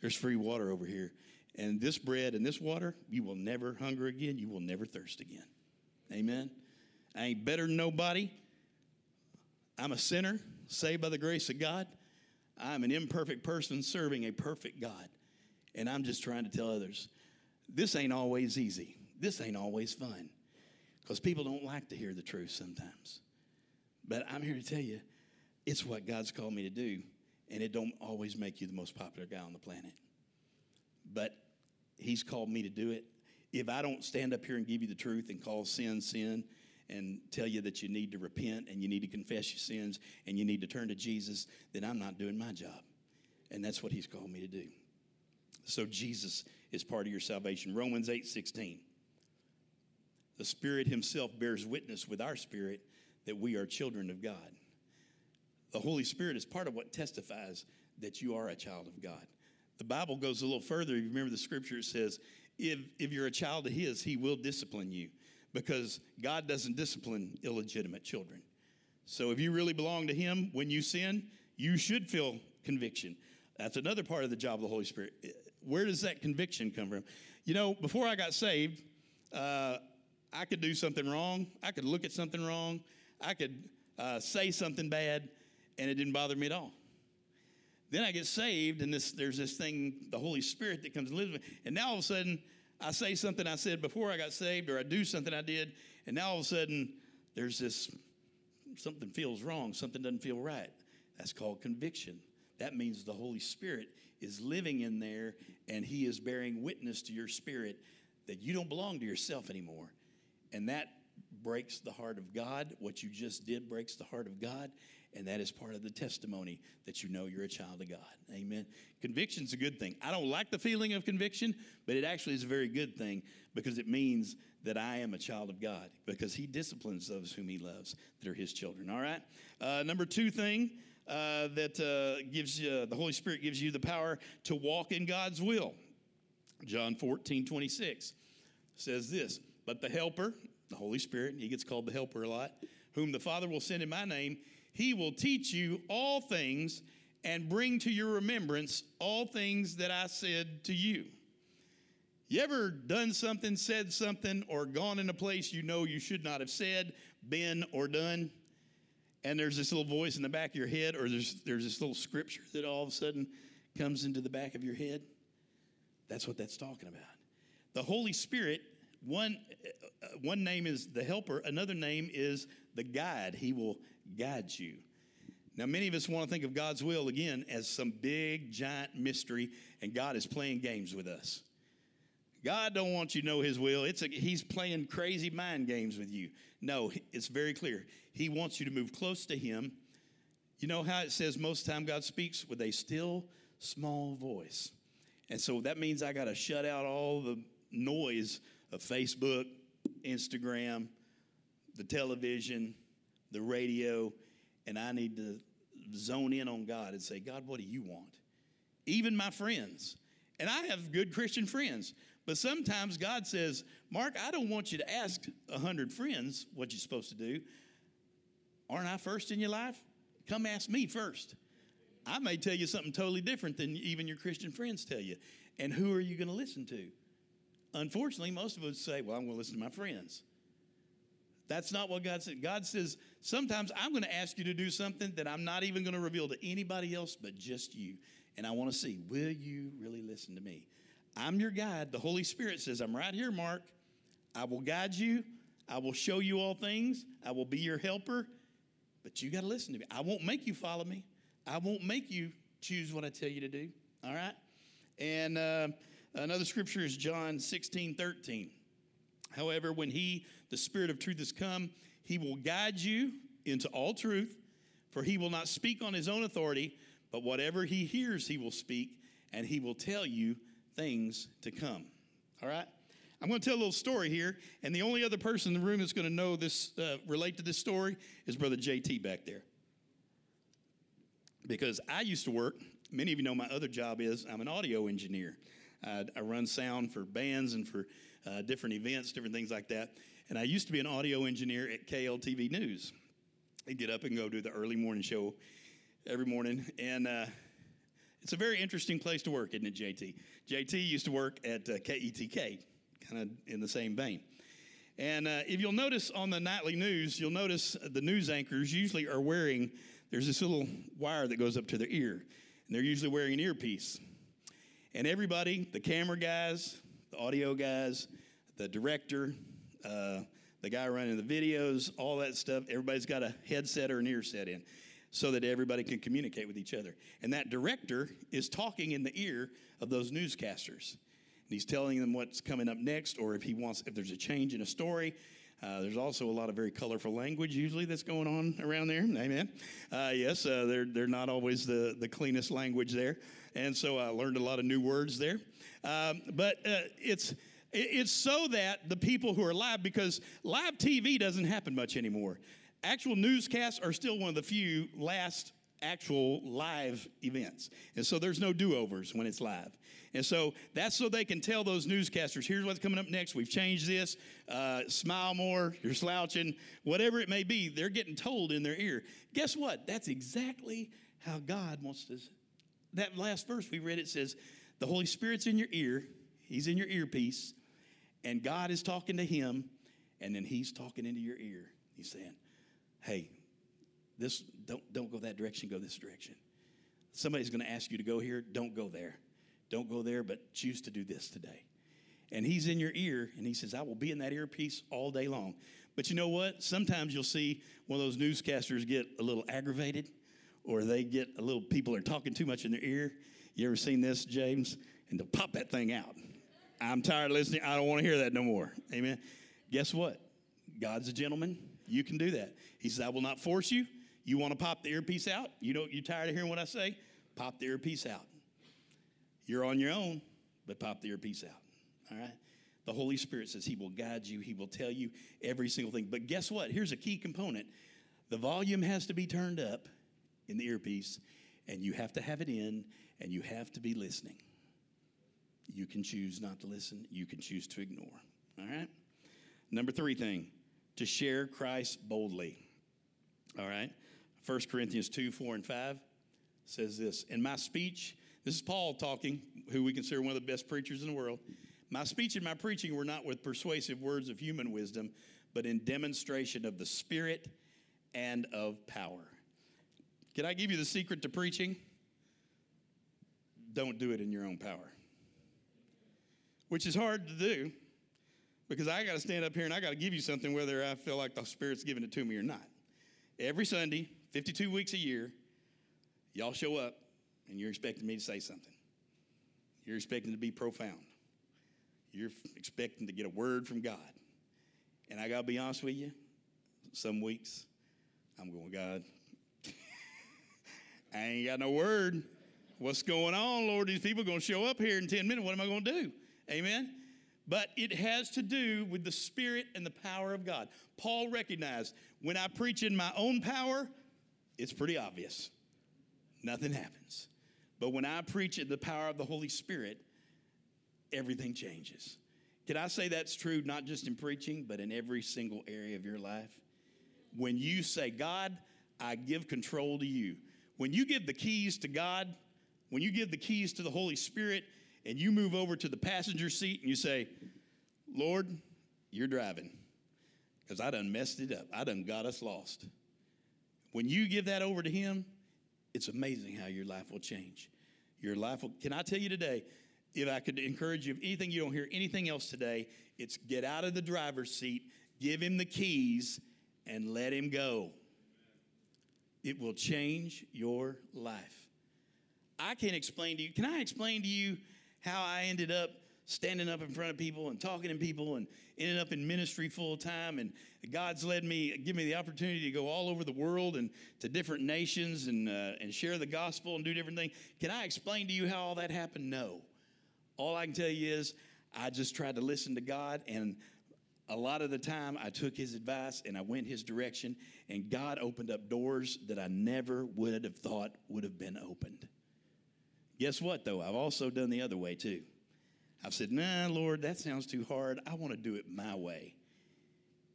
There's free water over here. And this bread and this water, you will never hunger again. You will never thirst again. Amen. I ain't better than nobody. I'm a sinner, saved by the grace of God. I'm an imperfect person serving a perfect God. And I'm just trying to tell others this ain't always easy. This ain't always fun because people don't like to hear the truth sometimes. But I'm here to tell you, it's what God's called me to do, and it don't always make you the most popular guy on the planet. But He's called me to do it. If I don't stand up here and give you the truth and call sin sin and tell you that you need to repent and you need to confess your sins and you need to turn to Jesus, then I'm not doing my job. And that's what He's called me to do. So Jesus is part of your salvation. Romans 8 16. The Spirit Himself bears witness with our spirit that we are children of God. The Holy Spirit is part of what testifies that you are a child of God. The Bible goes a little further. You remember the scripture it says, if, if you're a child of His, He will discipline you because God doesn't discipline illegitimate children. So if you really belong to Him, when you sin, you should feel conviction. That's another part of the job of the Holy Spirit. Where does that conviction come from? You know, before I got saved, uh, I could do something wrong. I could look at something wrong. I could uh, say something bad, and it didn't bother me at all. Then I get saved, and this, there's this thing, the Holy Spirit that comes and lives with me. And now all of a sudden, I say something I said before I got saved, or I do something I did, and now all of a sudden, there's this something feels wrong, something doesn't feel right. That's called conviction. That means the Holy Spirit is living in there, and He is bearing witness to your spirit that you don't belong to yourself anymore. And that breaks the heart of God. What you just did breaks the heart of God. And that is part of the testimony that you know you're a child of God. Amen. Conviction's a good thing. I don't like the feeling of conviction, but it actually is a very good thing because it means that I am a child of God because He disciplines those whom He loves that are His children. All right. Uh, number two thing uh, that uh, gives you, the Holy Spirit gives you the power to walk in God's will. John 14, 26 says this, but the Helper, the Holy Spirit, he gets called the Helper a lot, whom the Father will send in my name, he will teach you all things and bring to your remembrance all things that I said to you. You ever done something, said something, or gone in a place you know you should not have said, been, or done? And there's this little voice in the back of your head, or there's, there's this little scripture that all of a sudden comes into the back of your head? That's what that's talking about. The Holy Spirit, one, uh, one name is the helper, another name is the guide. He will guide you. Now, many of us want to think of God's will again as some big, giant mystery, and God is playing games with us. God don't want you to know His will. It's a, He's playing crazy mind games with you. No, it's very clear. He wants you to move close to Him. You know how it says most time God speaks with a still, small voice. And so that means I got to shut out all the noise of Facebook, Instagram, the television, the radio, and I need to zone in on God and say, God, what do you want? Even my friends. And I have good Christian friends. But sometimes God says, Mark, I don't want you to ask a hundred friends what you're supposed to do. Aren't I first in your life? Come ask me first. I may tell you something totally different than even your Christian friends tell you. And who are you going to listen to? Unfortunately, most of us say, Well, I'm going to listen to my friends. That's not what God said. God says, Sometimes I'm going to ask you to do something that I'm not even going to reveal to anybody else but just you. And I want to see, will you really listen to me? I'm your guide. The Holy Spirit says, I'm right here, Mark. I will guide you. I will show you all things. I will be your helper. But you got to listen to me. I won't make you follow me. I won't make you choose what I tell you to do. All right? And uh, another scripture is John 16, 13. However, when he, the Spirit of truth, has come, he will guide you into all truth, for he will not speak on his own authority, but whatever he hears, he will speak, and he will tell you things to come. All right? I'm going to tell a little story here, and the only other person in the room that's going to know this, uh, relate to this story, is Brother JT back there. Because I used to work, many of you know my other job is I'm an audio engineer. I, I run sound for bands and for uh, different events, different things like that. And I used to be an audio engineer at KLTV News. I'd get up and go do the early morning show every morning. And uh, it's a very interesting place to work, isn't it, JT? JT used to work at uh, KETK, kind of in the same vein. And uh, if you'll notice on the nightly news, you'll notice the news anchors usually are wearing, there's this little wire that goes up to their ear, and they're usually wearing an earpiece. And everybody, the camera guys, the audio guys, the director, uh, the guy running the videos, all that stuff, everybody's got a headset or an ear set in so that everybody can communicate with each other. And that director is talking in the ear of those newscasters. And he's telling them what's coming up next, or if he wants, if there's a change in a story. Uh, there's also a lot of very colorful language usually that's going on around there. Amen. Uh, yes, uh, they're, they're not always the, the cleanest language there. And so I learned a lot of new words there. Um, but uh, it's, it's so that the people who are live, because live TV doesn't happen much anymore. Actual newscasts are still one of the few last actual live events. And so there's no do overs when it's live. And so that's so they can tell those newscasters, here's what's coming up next. We've changed this. Uh, smile more. You're slouching. Whatever it may be, they're getting told in their ear. Guess what? That's exactly how God wants to. That last verse we read, it says, the Holy Spirit's in your ear. He's in your earpiece. And God is talking to him. And then he's talking into your ear. He's saying, hey, this don't don't go that direction go this direction. Somebody's to ask you to go here don't go there. Don't go there but choose to do this today. And he's in your ear and he says i will be in that earpiece all day long. But you know what? Sometimes you'll see one of those newscasters get a little aggravated or they get a little people are talking too much in their ear. You ever seen this james? And they'll pop that thing out i'm tired of listening i don't want to hear that no more amen guess what god's a gentleman you can do that he says i will not force you you want to pop the earpiece out? You know, you're tired of hearing what I say? Pop the earpiece out. You're on your own, but pop the earpiece out. All right? The Holy Spirit says He will guide you, He will tell you every single thing. But guess what? Here's a key component the volume has to be turned up in the earpiece, and you have to have it in, and you have to be listening. You can choose not to listen, you can choose to ignore. All right? Number three thing to share Christ boldly. All right? 1 Corinthians 2 4 and 5 says this In my speech, this is Paul talking, who we consider one of the best preachers in the world. My speech and my preaching were not with persuasive words of human wisdom, but in demonstration of the Spirit and of power. Can I give you the secret to preaching? Don't do it in your own power, which is hard to do because I got to stand up here and I got to give you something whether I feel like the Spirit's giving it to me or not. Every Sunday, 52 weeks a year, y'all show up and you're expecting me to say something. You're expecting to be profound. You're expecting to get a word from God. And I got to be honest with you, some weeks I'm going, God, I ain't got no word. What's going on, Lord? These people are going to show up here in 10 minutes. What am I going to do? Amen? But it has to do with the Spirit and the power of God. Paul recognized when I preach in my own power, it's pretty obvious. Nothing happens. But when I preach in the power of the Holy Spirit, everything changes. Can I say that's true not just in preaching, but in every single area of your life? When you say, God, I give control to you. When you give the keys to God, when you give the keys to the Holy Spirit, and you move over to the passenger seat and you say, Lord, you're driving because I done messed it up. I done got us lost. When you give that over to Him, it's amazing how your life will change. Your life will, can I tell you today, if I could encourage you, if anything you don't hear anything else today, it's get out of the driver's seat, give Him the keys, and let Him go. It will change your life. I can't explain to you, can I explain to you how I ended up standing up in front of people and talking to people and ended up in ministry full time. And God's led me, give me the opportunity to go all over the world and to different nations and, uh, and share the gospel and do different things. Can I explain to you how all that happened? No. All I can tell you is I just tried to listen to God and a lot of the time I took his advice and I went his direction and God opened up doors that I never would have thought would have been opened. Guess what though? I've also done the other way too. I've said, nah, Lord, that sounds too hard. I want to do it my way.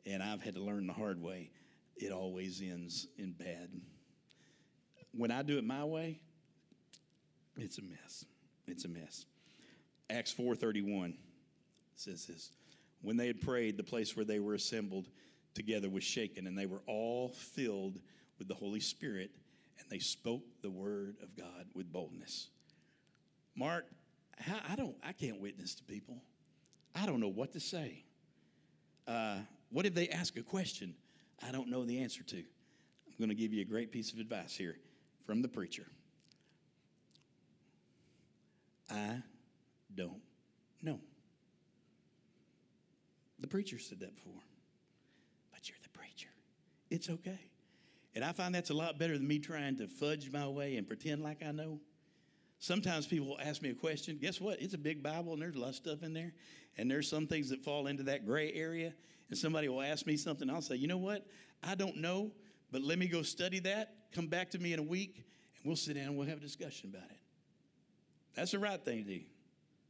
And I've had to learn the hard way. It always ends in bad. When I do it my way, it's a mess. It's a mess. Acts 4:31 says this. When they had prayed, the place where they were assembled together was shaken, and they were all filled with the Holy Spirit, and they spoke the word of God with boldness. Mark, I, don't, I can't witness to people. I don't know what to say. Uh, what if they ask a question I don't know the answer to? I'm going to give you a great piece of advice here from the preacher. I don't know. The preacher said that before. But you're the preacher. It's okay. And I find that's a lot better than me trying to fudge my way and pretend like I know. Sometimes people will ask me a question. Guess what? It's a big Bible and there's a lot of stuff in there. And there's some things that fall into that gray area. And somebody will ask me something. I'll say, you know what? I don't know, but let me go study that. Come back to me in a week and we'll sit down and we'll have a discussion about it. That's the right thing to do.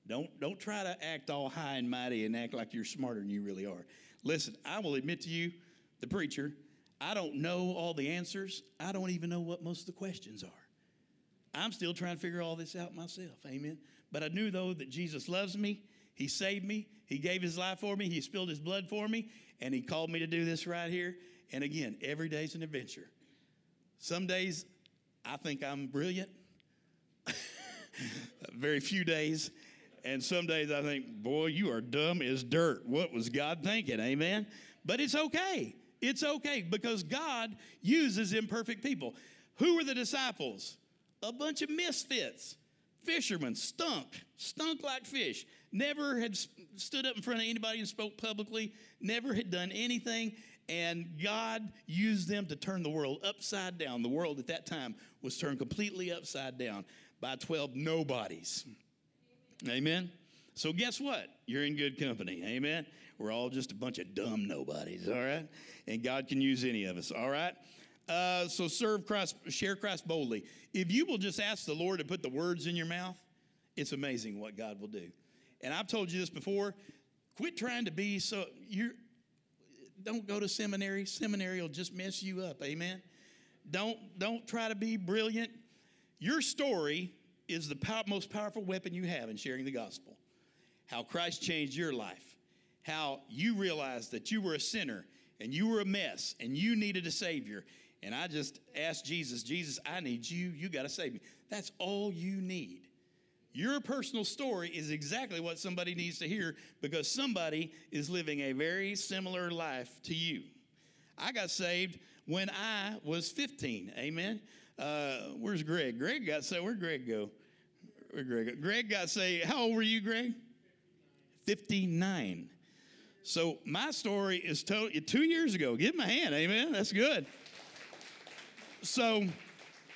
Don't, don't try to act all high and mighty and act like you're smarter than you really are. Listen, I will admit to you, the preacher, I don't know all the answers. I don't even know what most of the questions are. I'm still trying to figure all this out myself. Amen. But I knew, though, that Jesus loves me. He saved me. He gave his life for me. He spilled his blood for me. And he called me to do this right here. And again, every day's an adventure. Some days I think I'm brilliant, very few days. And some days I think, boy, you are dumb as dirt. What was God thinking? Amen. But it's okay. It's okay because God uses imperfect people. Who were the disciples? A bunch of misfits, fishermen, stunk, stunk like fish. Never had stood up in front of anybody and spoke publicly, never had done anything. And God used them to turn the world upside down. The world at that time was turned completely upside down by 12 nobodies. Amen. So guess what? You're in good company. Amen. We're all just a bunch of dumb nobodies. All right. And God can use any of us. All right. Uh, so serve Christ, share Christ boldly. If you will just ask the Lord to put the words in your mouth, it's amazing what God will do. And I've told you this before. Quit trying to be so you don't go to seminary. Seminary will just mess you up. Amen. Don't don't try to be brilliant. Your story is the most powerful weapon you have in sharing the gospel. How Christ changed your life. How you realized that you were a sinner and you were a mess and you needed a savior. And I just asked Jesus, Jesus, I need you. You got to save me. That's all you need. Your personal story is exactly what somebody needs to hear because somebody is living a very similar life to you. I got saved when I was 15. Amen. Uh, where's Greg? Greg got saved. Where'd Greg go? Where Greg? Go? Greg got saved. How old were you, Greg? 59. So my story is to- two years ago. Give him a hand. Amen. That's good. So,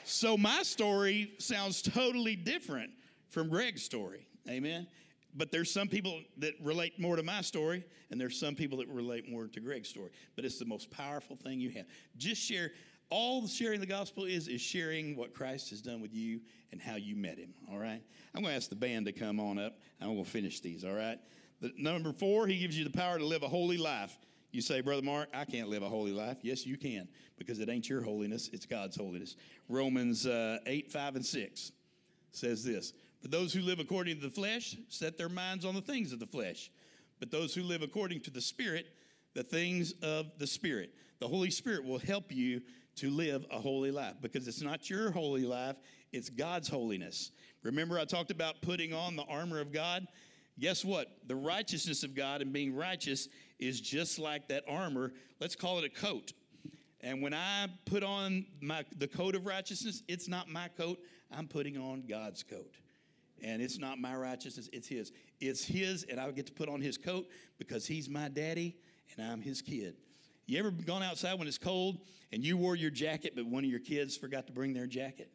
so my story sounds totally different from Greg's story. Amen. But there's some people that relate more to my story, and there's some people that relate more to Greg's story. But it's the most powerful thing you have. Just share. All the sharing the gospel is is sharing what Christ has done with you and how you met Him. All right. I'm going to ask the band to come on up. I'm going to finish these. All right. The, number four, He gives you the power to live a holy life. You say, Brother Mark, I can't live a holy life. Yes, you can, because it ain't your holiness, it's God's holiness. Romans uh, 8, 5, and 6 says this For those who live according to the flesh set their minds on the things of the flesh, but those who live according to the Spirit, the things of the Spirit. The Holy Spirit will help you to live a holy life because it's not your holy life, it's God's holiness. Remember, I talked about putting on the armor of God? Guess what? The righteousness of God and being righteous is just like that armor. Let's call it a coat. And when I put on my the coat of righteousness, it's not my coat. I'm putting on God's coat. And it's not my righteousness, it's his. It's his, and I get to put on his coat because he's my daddy and I'm his kid. You ever gone outside when it's cold and you wore your jacket, but one of your kids forgot to bring their jacket?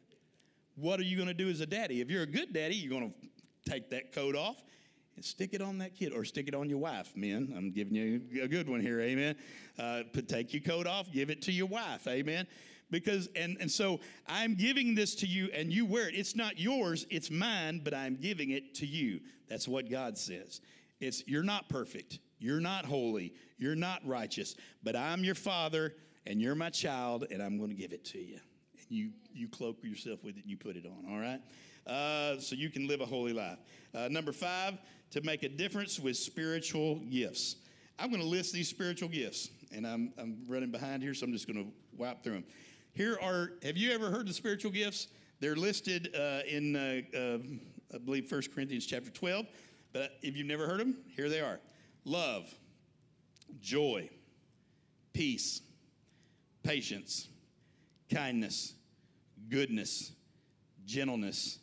What are you going to do as a daddy? If you're a good daddy, you're going to take that coat off and stick it on that kid or stick it on your wife, men. I'm giving you a good one here, amen. Uh, take your coat off, give it to your wife, amen. Because, and, and so I'm giving this to you and you wear it. It's not yours, it's mine, but I'm giving it to you. That's what God says. It's, you're not perfect, you're not holy, you're not righteous, but I'm your father and you're my child and I'm going to give it to you. And you, you cloak yourself with it and you put it on, all right? Uh, so you can live a holy life. Uh, number five, to make a difference with spiritual gifts. I'm going to list these spiritual gifts, and I'm, I'm running behind here, so I'm just going to wipe through them. Here are, have you ever heard the spiritual gifts? They're listed uh, in uh, uh, I believe 1 Corinthians chapter 12. But if you've never heard them, here they are love, joy, peace, patience, kindness, goodness, gentleness,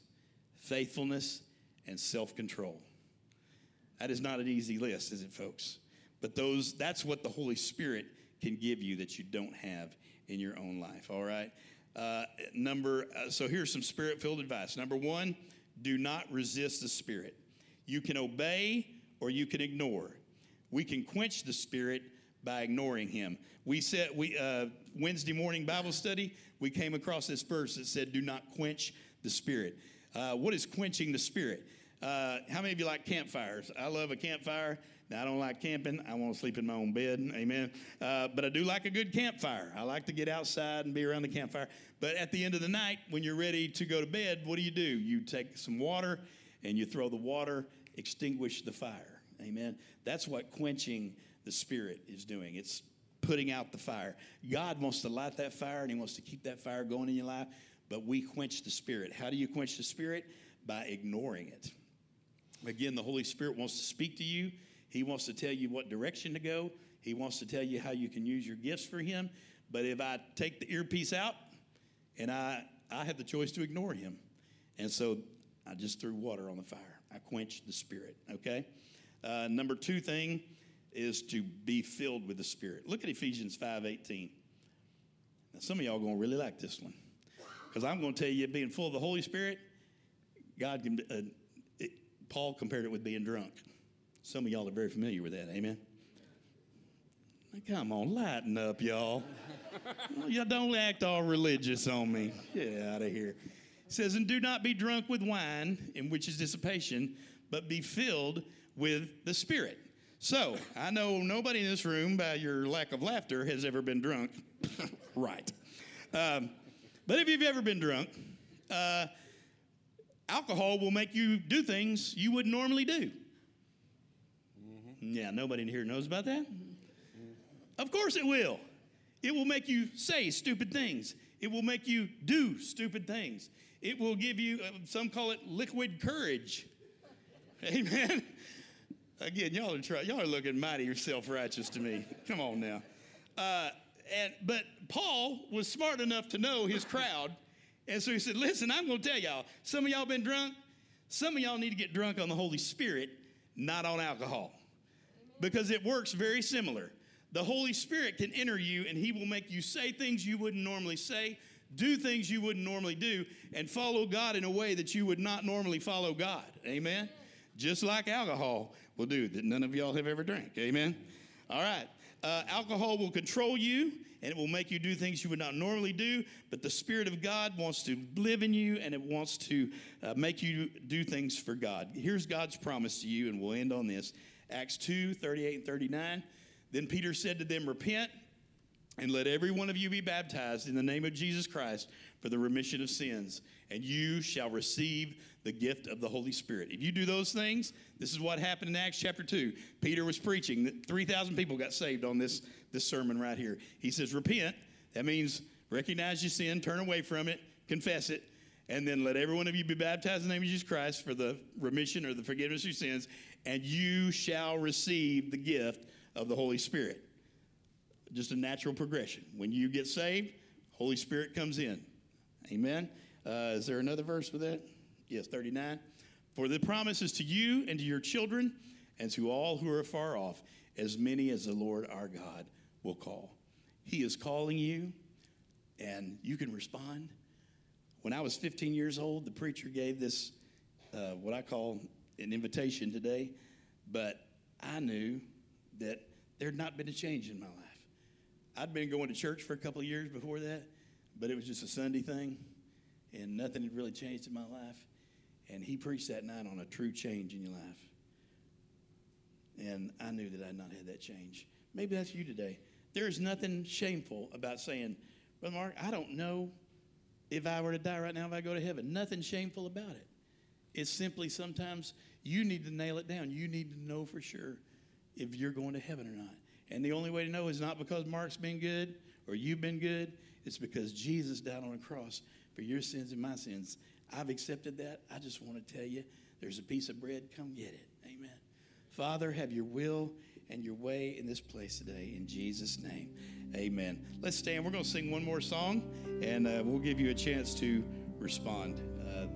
faithfulness, and self control. That is not an easy list, is it, folks? But those that's what the Holy Spirit can give you that you don't have in your own life, all right? Uh, number, uh, so here's some spirit filled advice. Number one, do not resist the Spirit. You can obey or you can ignore. We can quench the Spirit by ignoring Him. We said, we, uh, Wednesday morning Bible study, we came across this verse that said, do not quench the Spirit. Uh, what is quenching the Spirit? Uh, how many of you like campfires? I love a campfire. Now, I don't like camping. I want to sleep in my own bed. Amen. Uh, but I do like a good campfire. I like to get outside and be around the campfire. But at the end of the night, when you're ready to go to bed, what do you do? You take some water and you throw the water, extinguish the fire. Amen. That's what quenching the spirit is doing. It's putting out the fire. God wants to light that fire and He wants to keep that fire going in your life, but we quench the spirit. How do you quench the spirit? By ignoring it. Again, the Holy Spirit wants to speak to you. He wants to tell you what direction to go. He wants to tell you how you can use your gifts for Him. But if I take the earpiece out and I, I have the choice to ignore Him. And so I just threw water on the fire. I quenched the Spirit, okay? Uh, number two thing is to be filled with the Spirit. Look at Ephesians 5.18. Now, some of y'all going to really like this one. Because I'm going to tell you, being full of the Holy Spirit, God can, uh, Paul compared it with being drunk. Some of y'all are very familiar with that. Amen. Come on, lighten up, y'all. y'all don't act all religious on me. Get out of here. It says, and do not be drunk with wine, in which is dissipation, but be filled with the Spirit. So, I know nobody in this room, by your lack of laughter, has ever been drunk. right. Um, but if you've ever been drunk, uh, alcohol will make you do things you wouldn't normally do. Yeah, nobody in here knows about that? Of course it will. It will make you say stupid things. It will make you do stupid things. It will give you, uh, some call it liquid courage. Amen. Again, y'all are try, y'all are looking mighty self-righteous to me. Come on now. Uh, and but Paul was smart enough to know his crowd, and so he said, "Listen, I'm going to tell y'all. Some of y'all been drunk. Some of y'all need to get drunk on the Holy Spirit, not on alcohol, because it works very similar. The Holy Spirit can enter you, and He will make you say things you wouldn't normally say, do things you wouldn't normally do, and follow God in a way that you would not normally follow God. Amen." just like alcohol will do that none of y'all have ever drank. Amen? All right. Uh, alcohol will control you and it will make you do things you would not normally do, but the Spirit of God wants to live in you and it wants to uh, make you do things for God. Here's God's promise to you, and we'll end on this Acts 2 38 and 39. Then Peter said to them, Repent and let every one of you be baptized in the name of Jesus Christ for the remission of sins, and you shall receive the gift of the Holy Spirit. If you do those things, this is what happened in Acts chapter 2. Peter was preaching, 3,000 people got saved on this, this sermon right here. He says, Repent. That means recognize your sin, turn away from it, confess it, and then let every one of you be baptized in the name of Jesus Christ for the remission or the forgiveness of your sins, and you shall receive the gift of the Holy Spirit just a natural progression. When you get saved, Holy Spirit comes in. Amen. Uh, is there another verse with that? Yes, 39. For the promise is to you and to your children and to all who are far off, as many as the Lord our God will call. He is calling you, and you can respond. When I was 15 years old, the preacher gave this, uh, what I call an invitation today, but I knew that there had not been a change in my life. I'd been going to church for a couple of years before that, but it was just a Sunday thing, and nothing had really changed in my life. And he preached that night on a true change in your life. And I knew that I'd not had that change. Maybe that's you today. There is nothing shameful about saying, Brother Mark, I don't know if I were to die right now if I go to heaven. Nothing shameful about it. It's simply sometimes you need to nail it down. You need to know for sure if you're going to heaven or not. And the only way to know is not because Mark's been good or you've been good, it's because Jesus died on a cross for your sins and my sins. I've accepted that. I just want to tell you there's a piece of bread. Come get it. Amen. Father, have your will and your way in this place today. In Jesus' name, amen. Let's stand. We're going to sing one more song, and uh, we'll give you a chance to respond uh,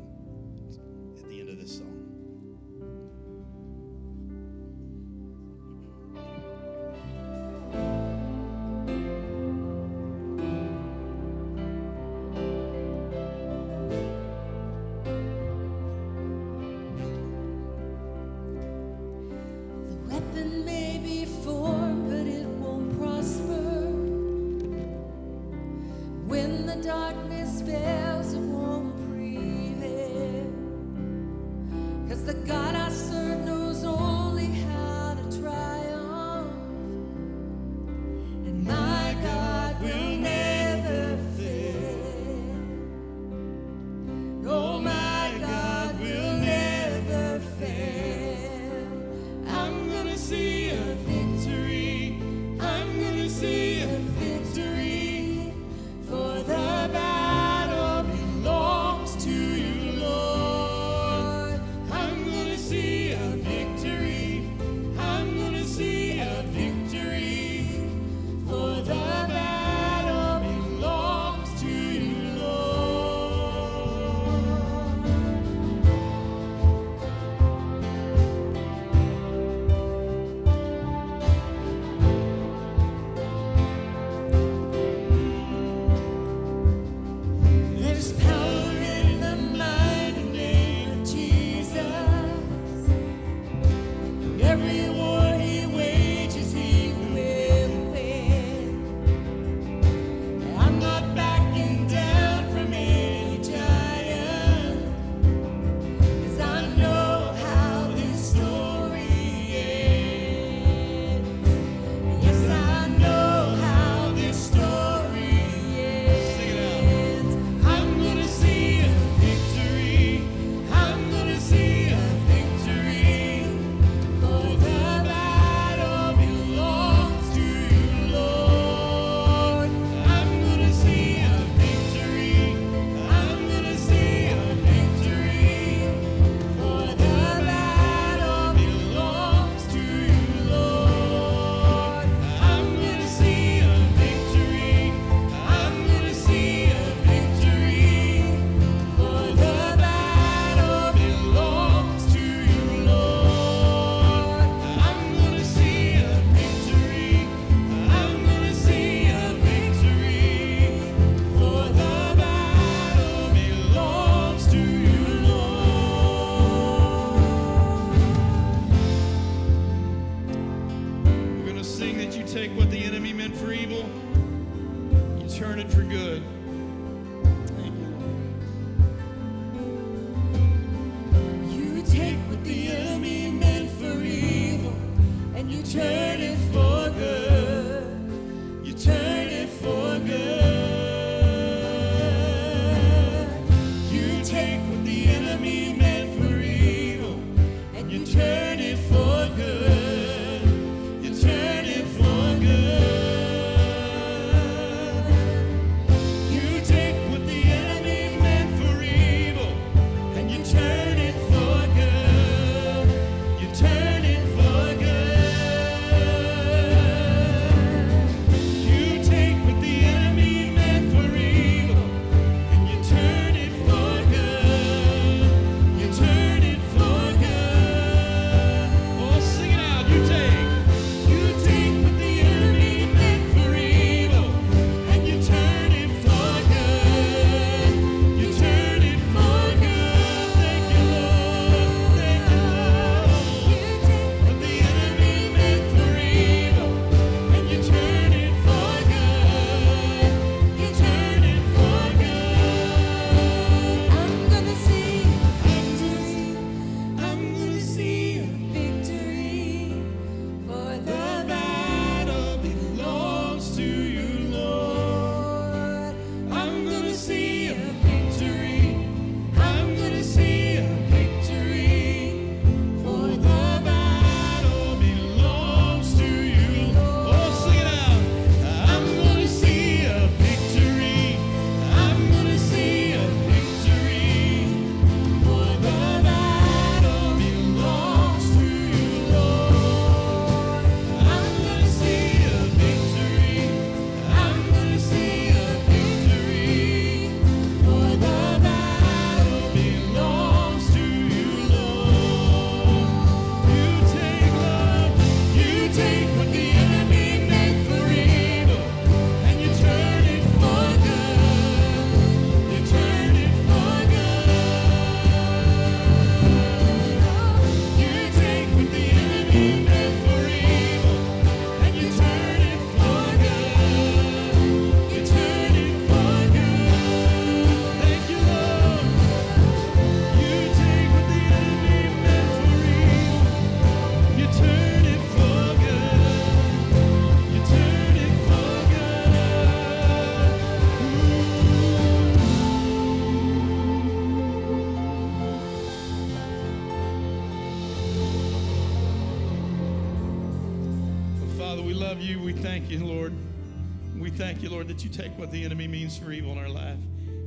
that you take what the enemy means for evil in our life,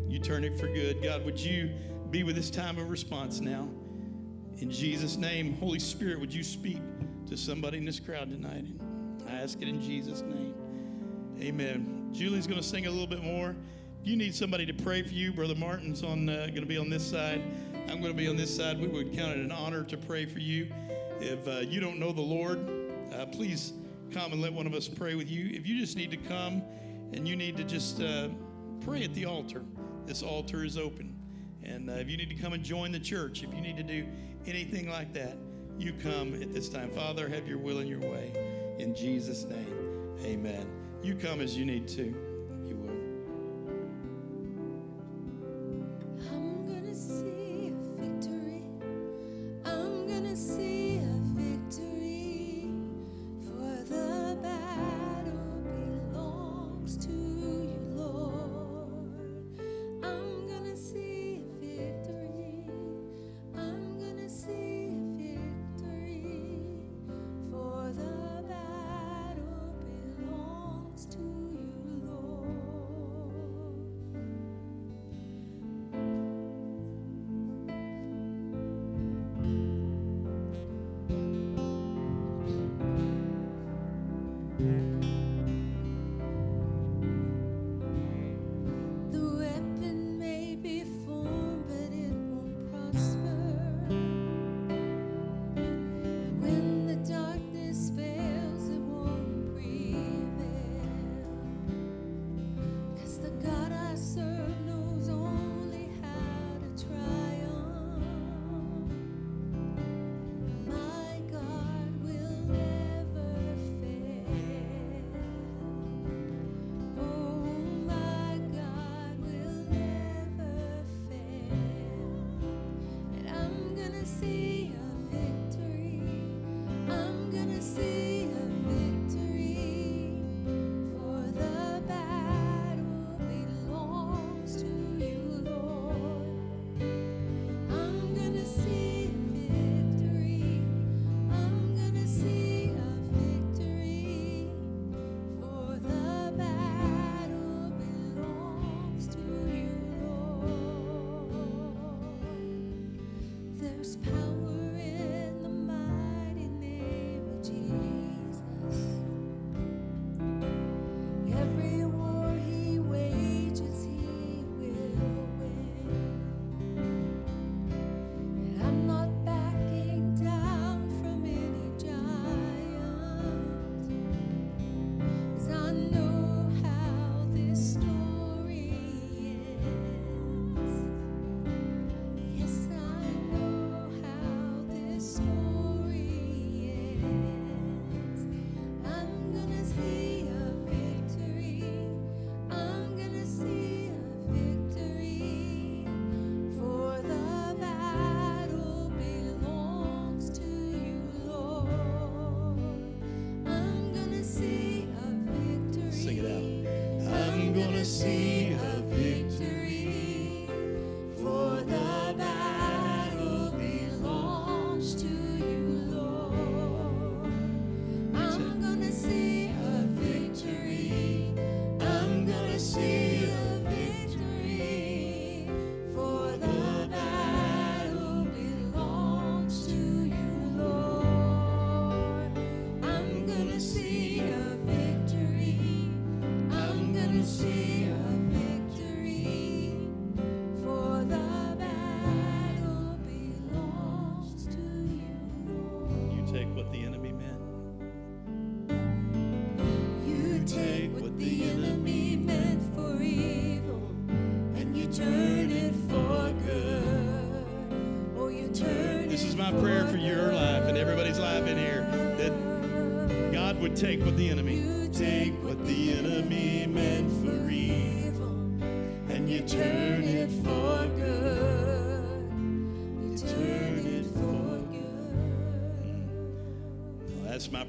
you turn it for good. God, would you be with this time of response now? In Jesus' name, Holy Spirit, would you speak to somebody in this crowd tonight? I ask it in Jesus' name. Amen. Julie's going to sing a little bit more. If you need somebody to pray for you, Brother Martin's on uh, going to be on this side. I'm going to be on this side. We would count it an honor to pray for you. If uh, you don't know the Lord, uh, please come and let one of us pray with you. If you just need to come and you need to just uh, pray at the altar, this altar is open. And uh, if you need to come and join the church, if you need to do anything like that, you come at this time. Father, have your will and your way. In Jesus' name, amen. You come as you need to. You would. I'm gonna see a victory. I'm gonna see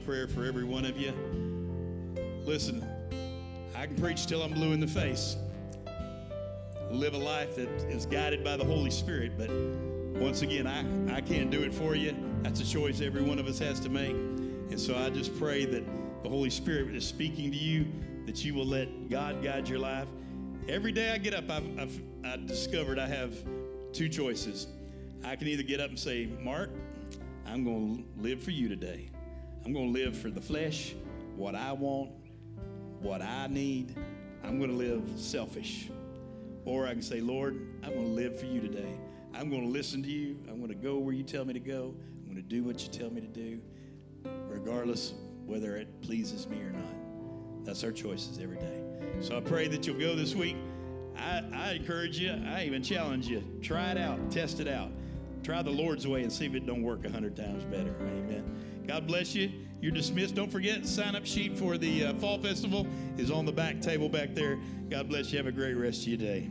prayer for every one of you. Listen, I can preach till I'm blue in the face. Live a life that is guided by the Holy Spirit, but once again, I, I can't do it for you. That's a choice every one of us has to make. And so I just pray that the Holy Spirit is speaking to you, that you will let God guide your life. Every day I get up, I've, I've I discovered I have two choices. I can either get up and say, Mark, I'm going to live for you today. I'm going to live for the flesh, what I want, what I need. I'm going to live selfish. Or I can say, Lord, I'm going to live for you today. I'm going to listen to you. I'm going to go where you tell me to go. I'm going to do what you tell me to do, regardless whether it pleases me or not. That's our choices every day. So I pray that you'll go this week. I, I encourage you, I even challenge you, try it out, test it out. Try the Lord's way and see if it don't work a hundred times better. Amen. God bless you. You're dismissed. Don't forget, sign up sheet for the uh, fall festival is on the back table back there. God bless you. Have a great rest of your day.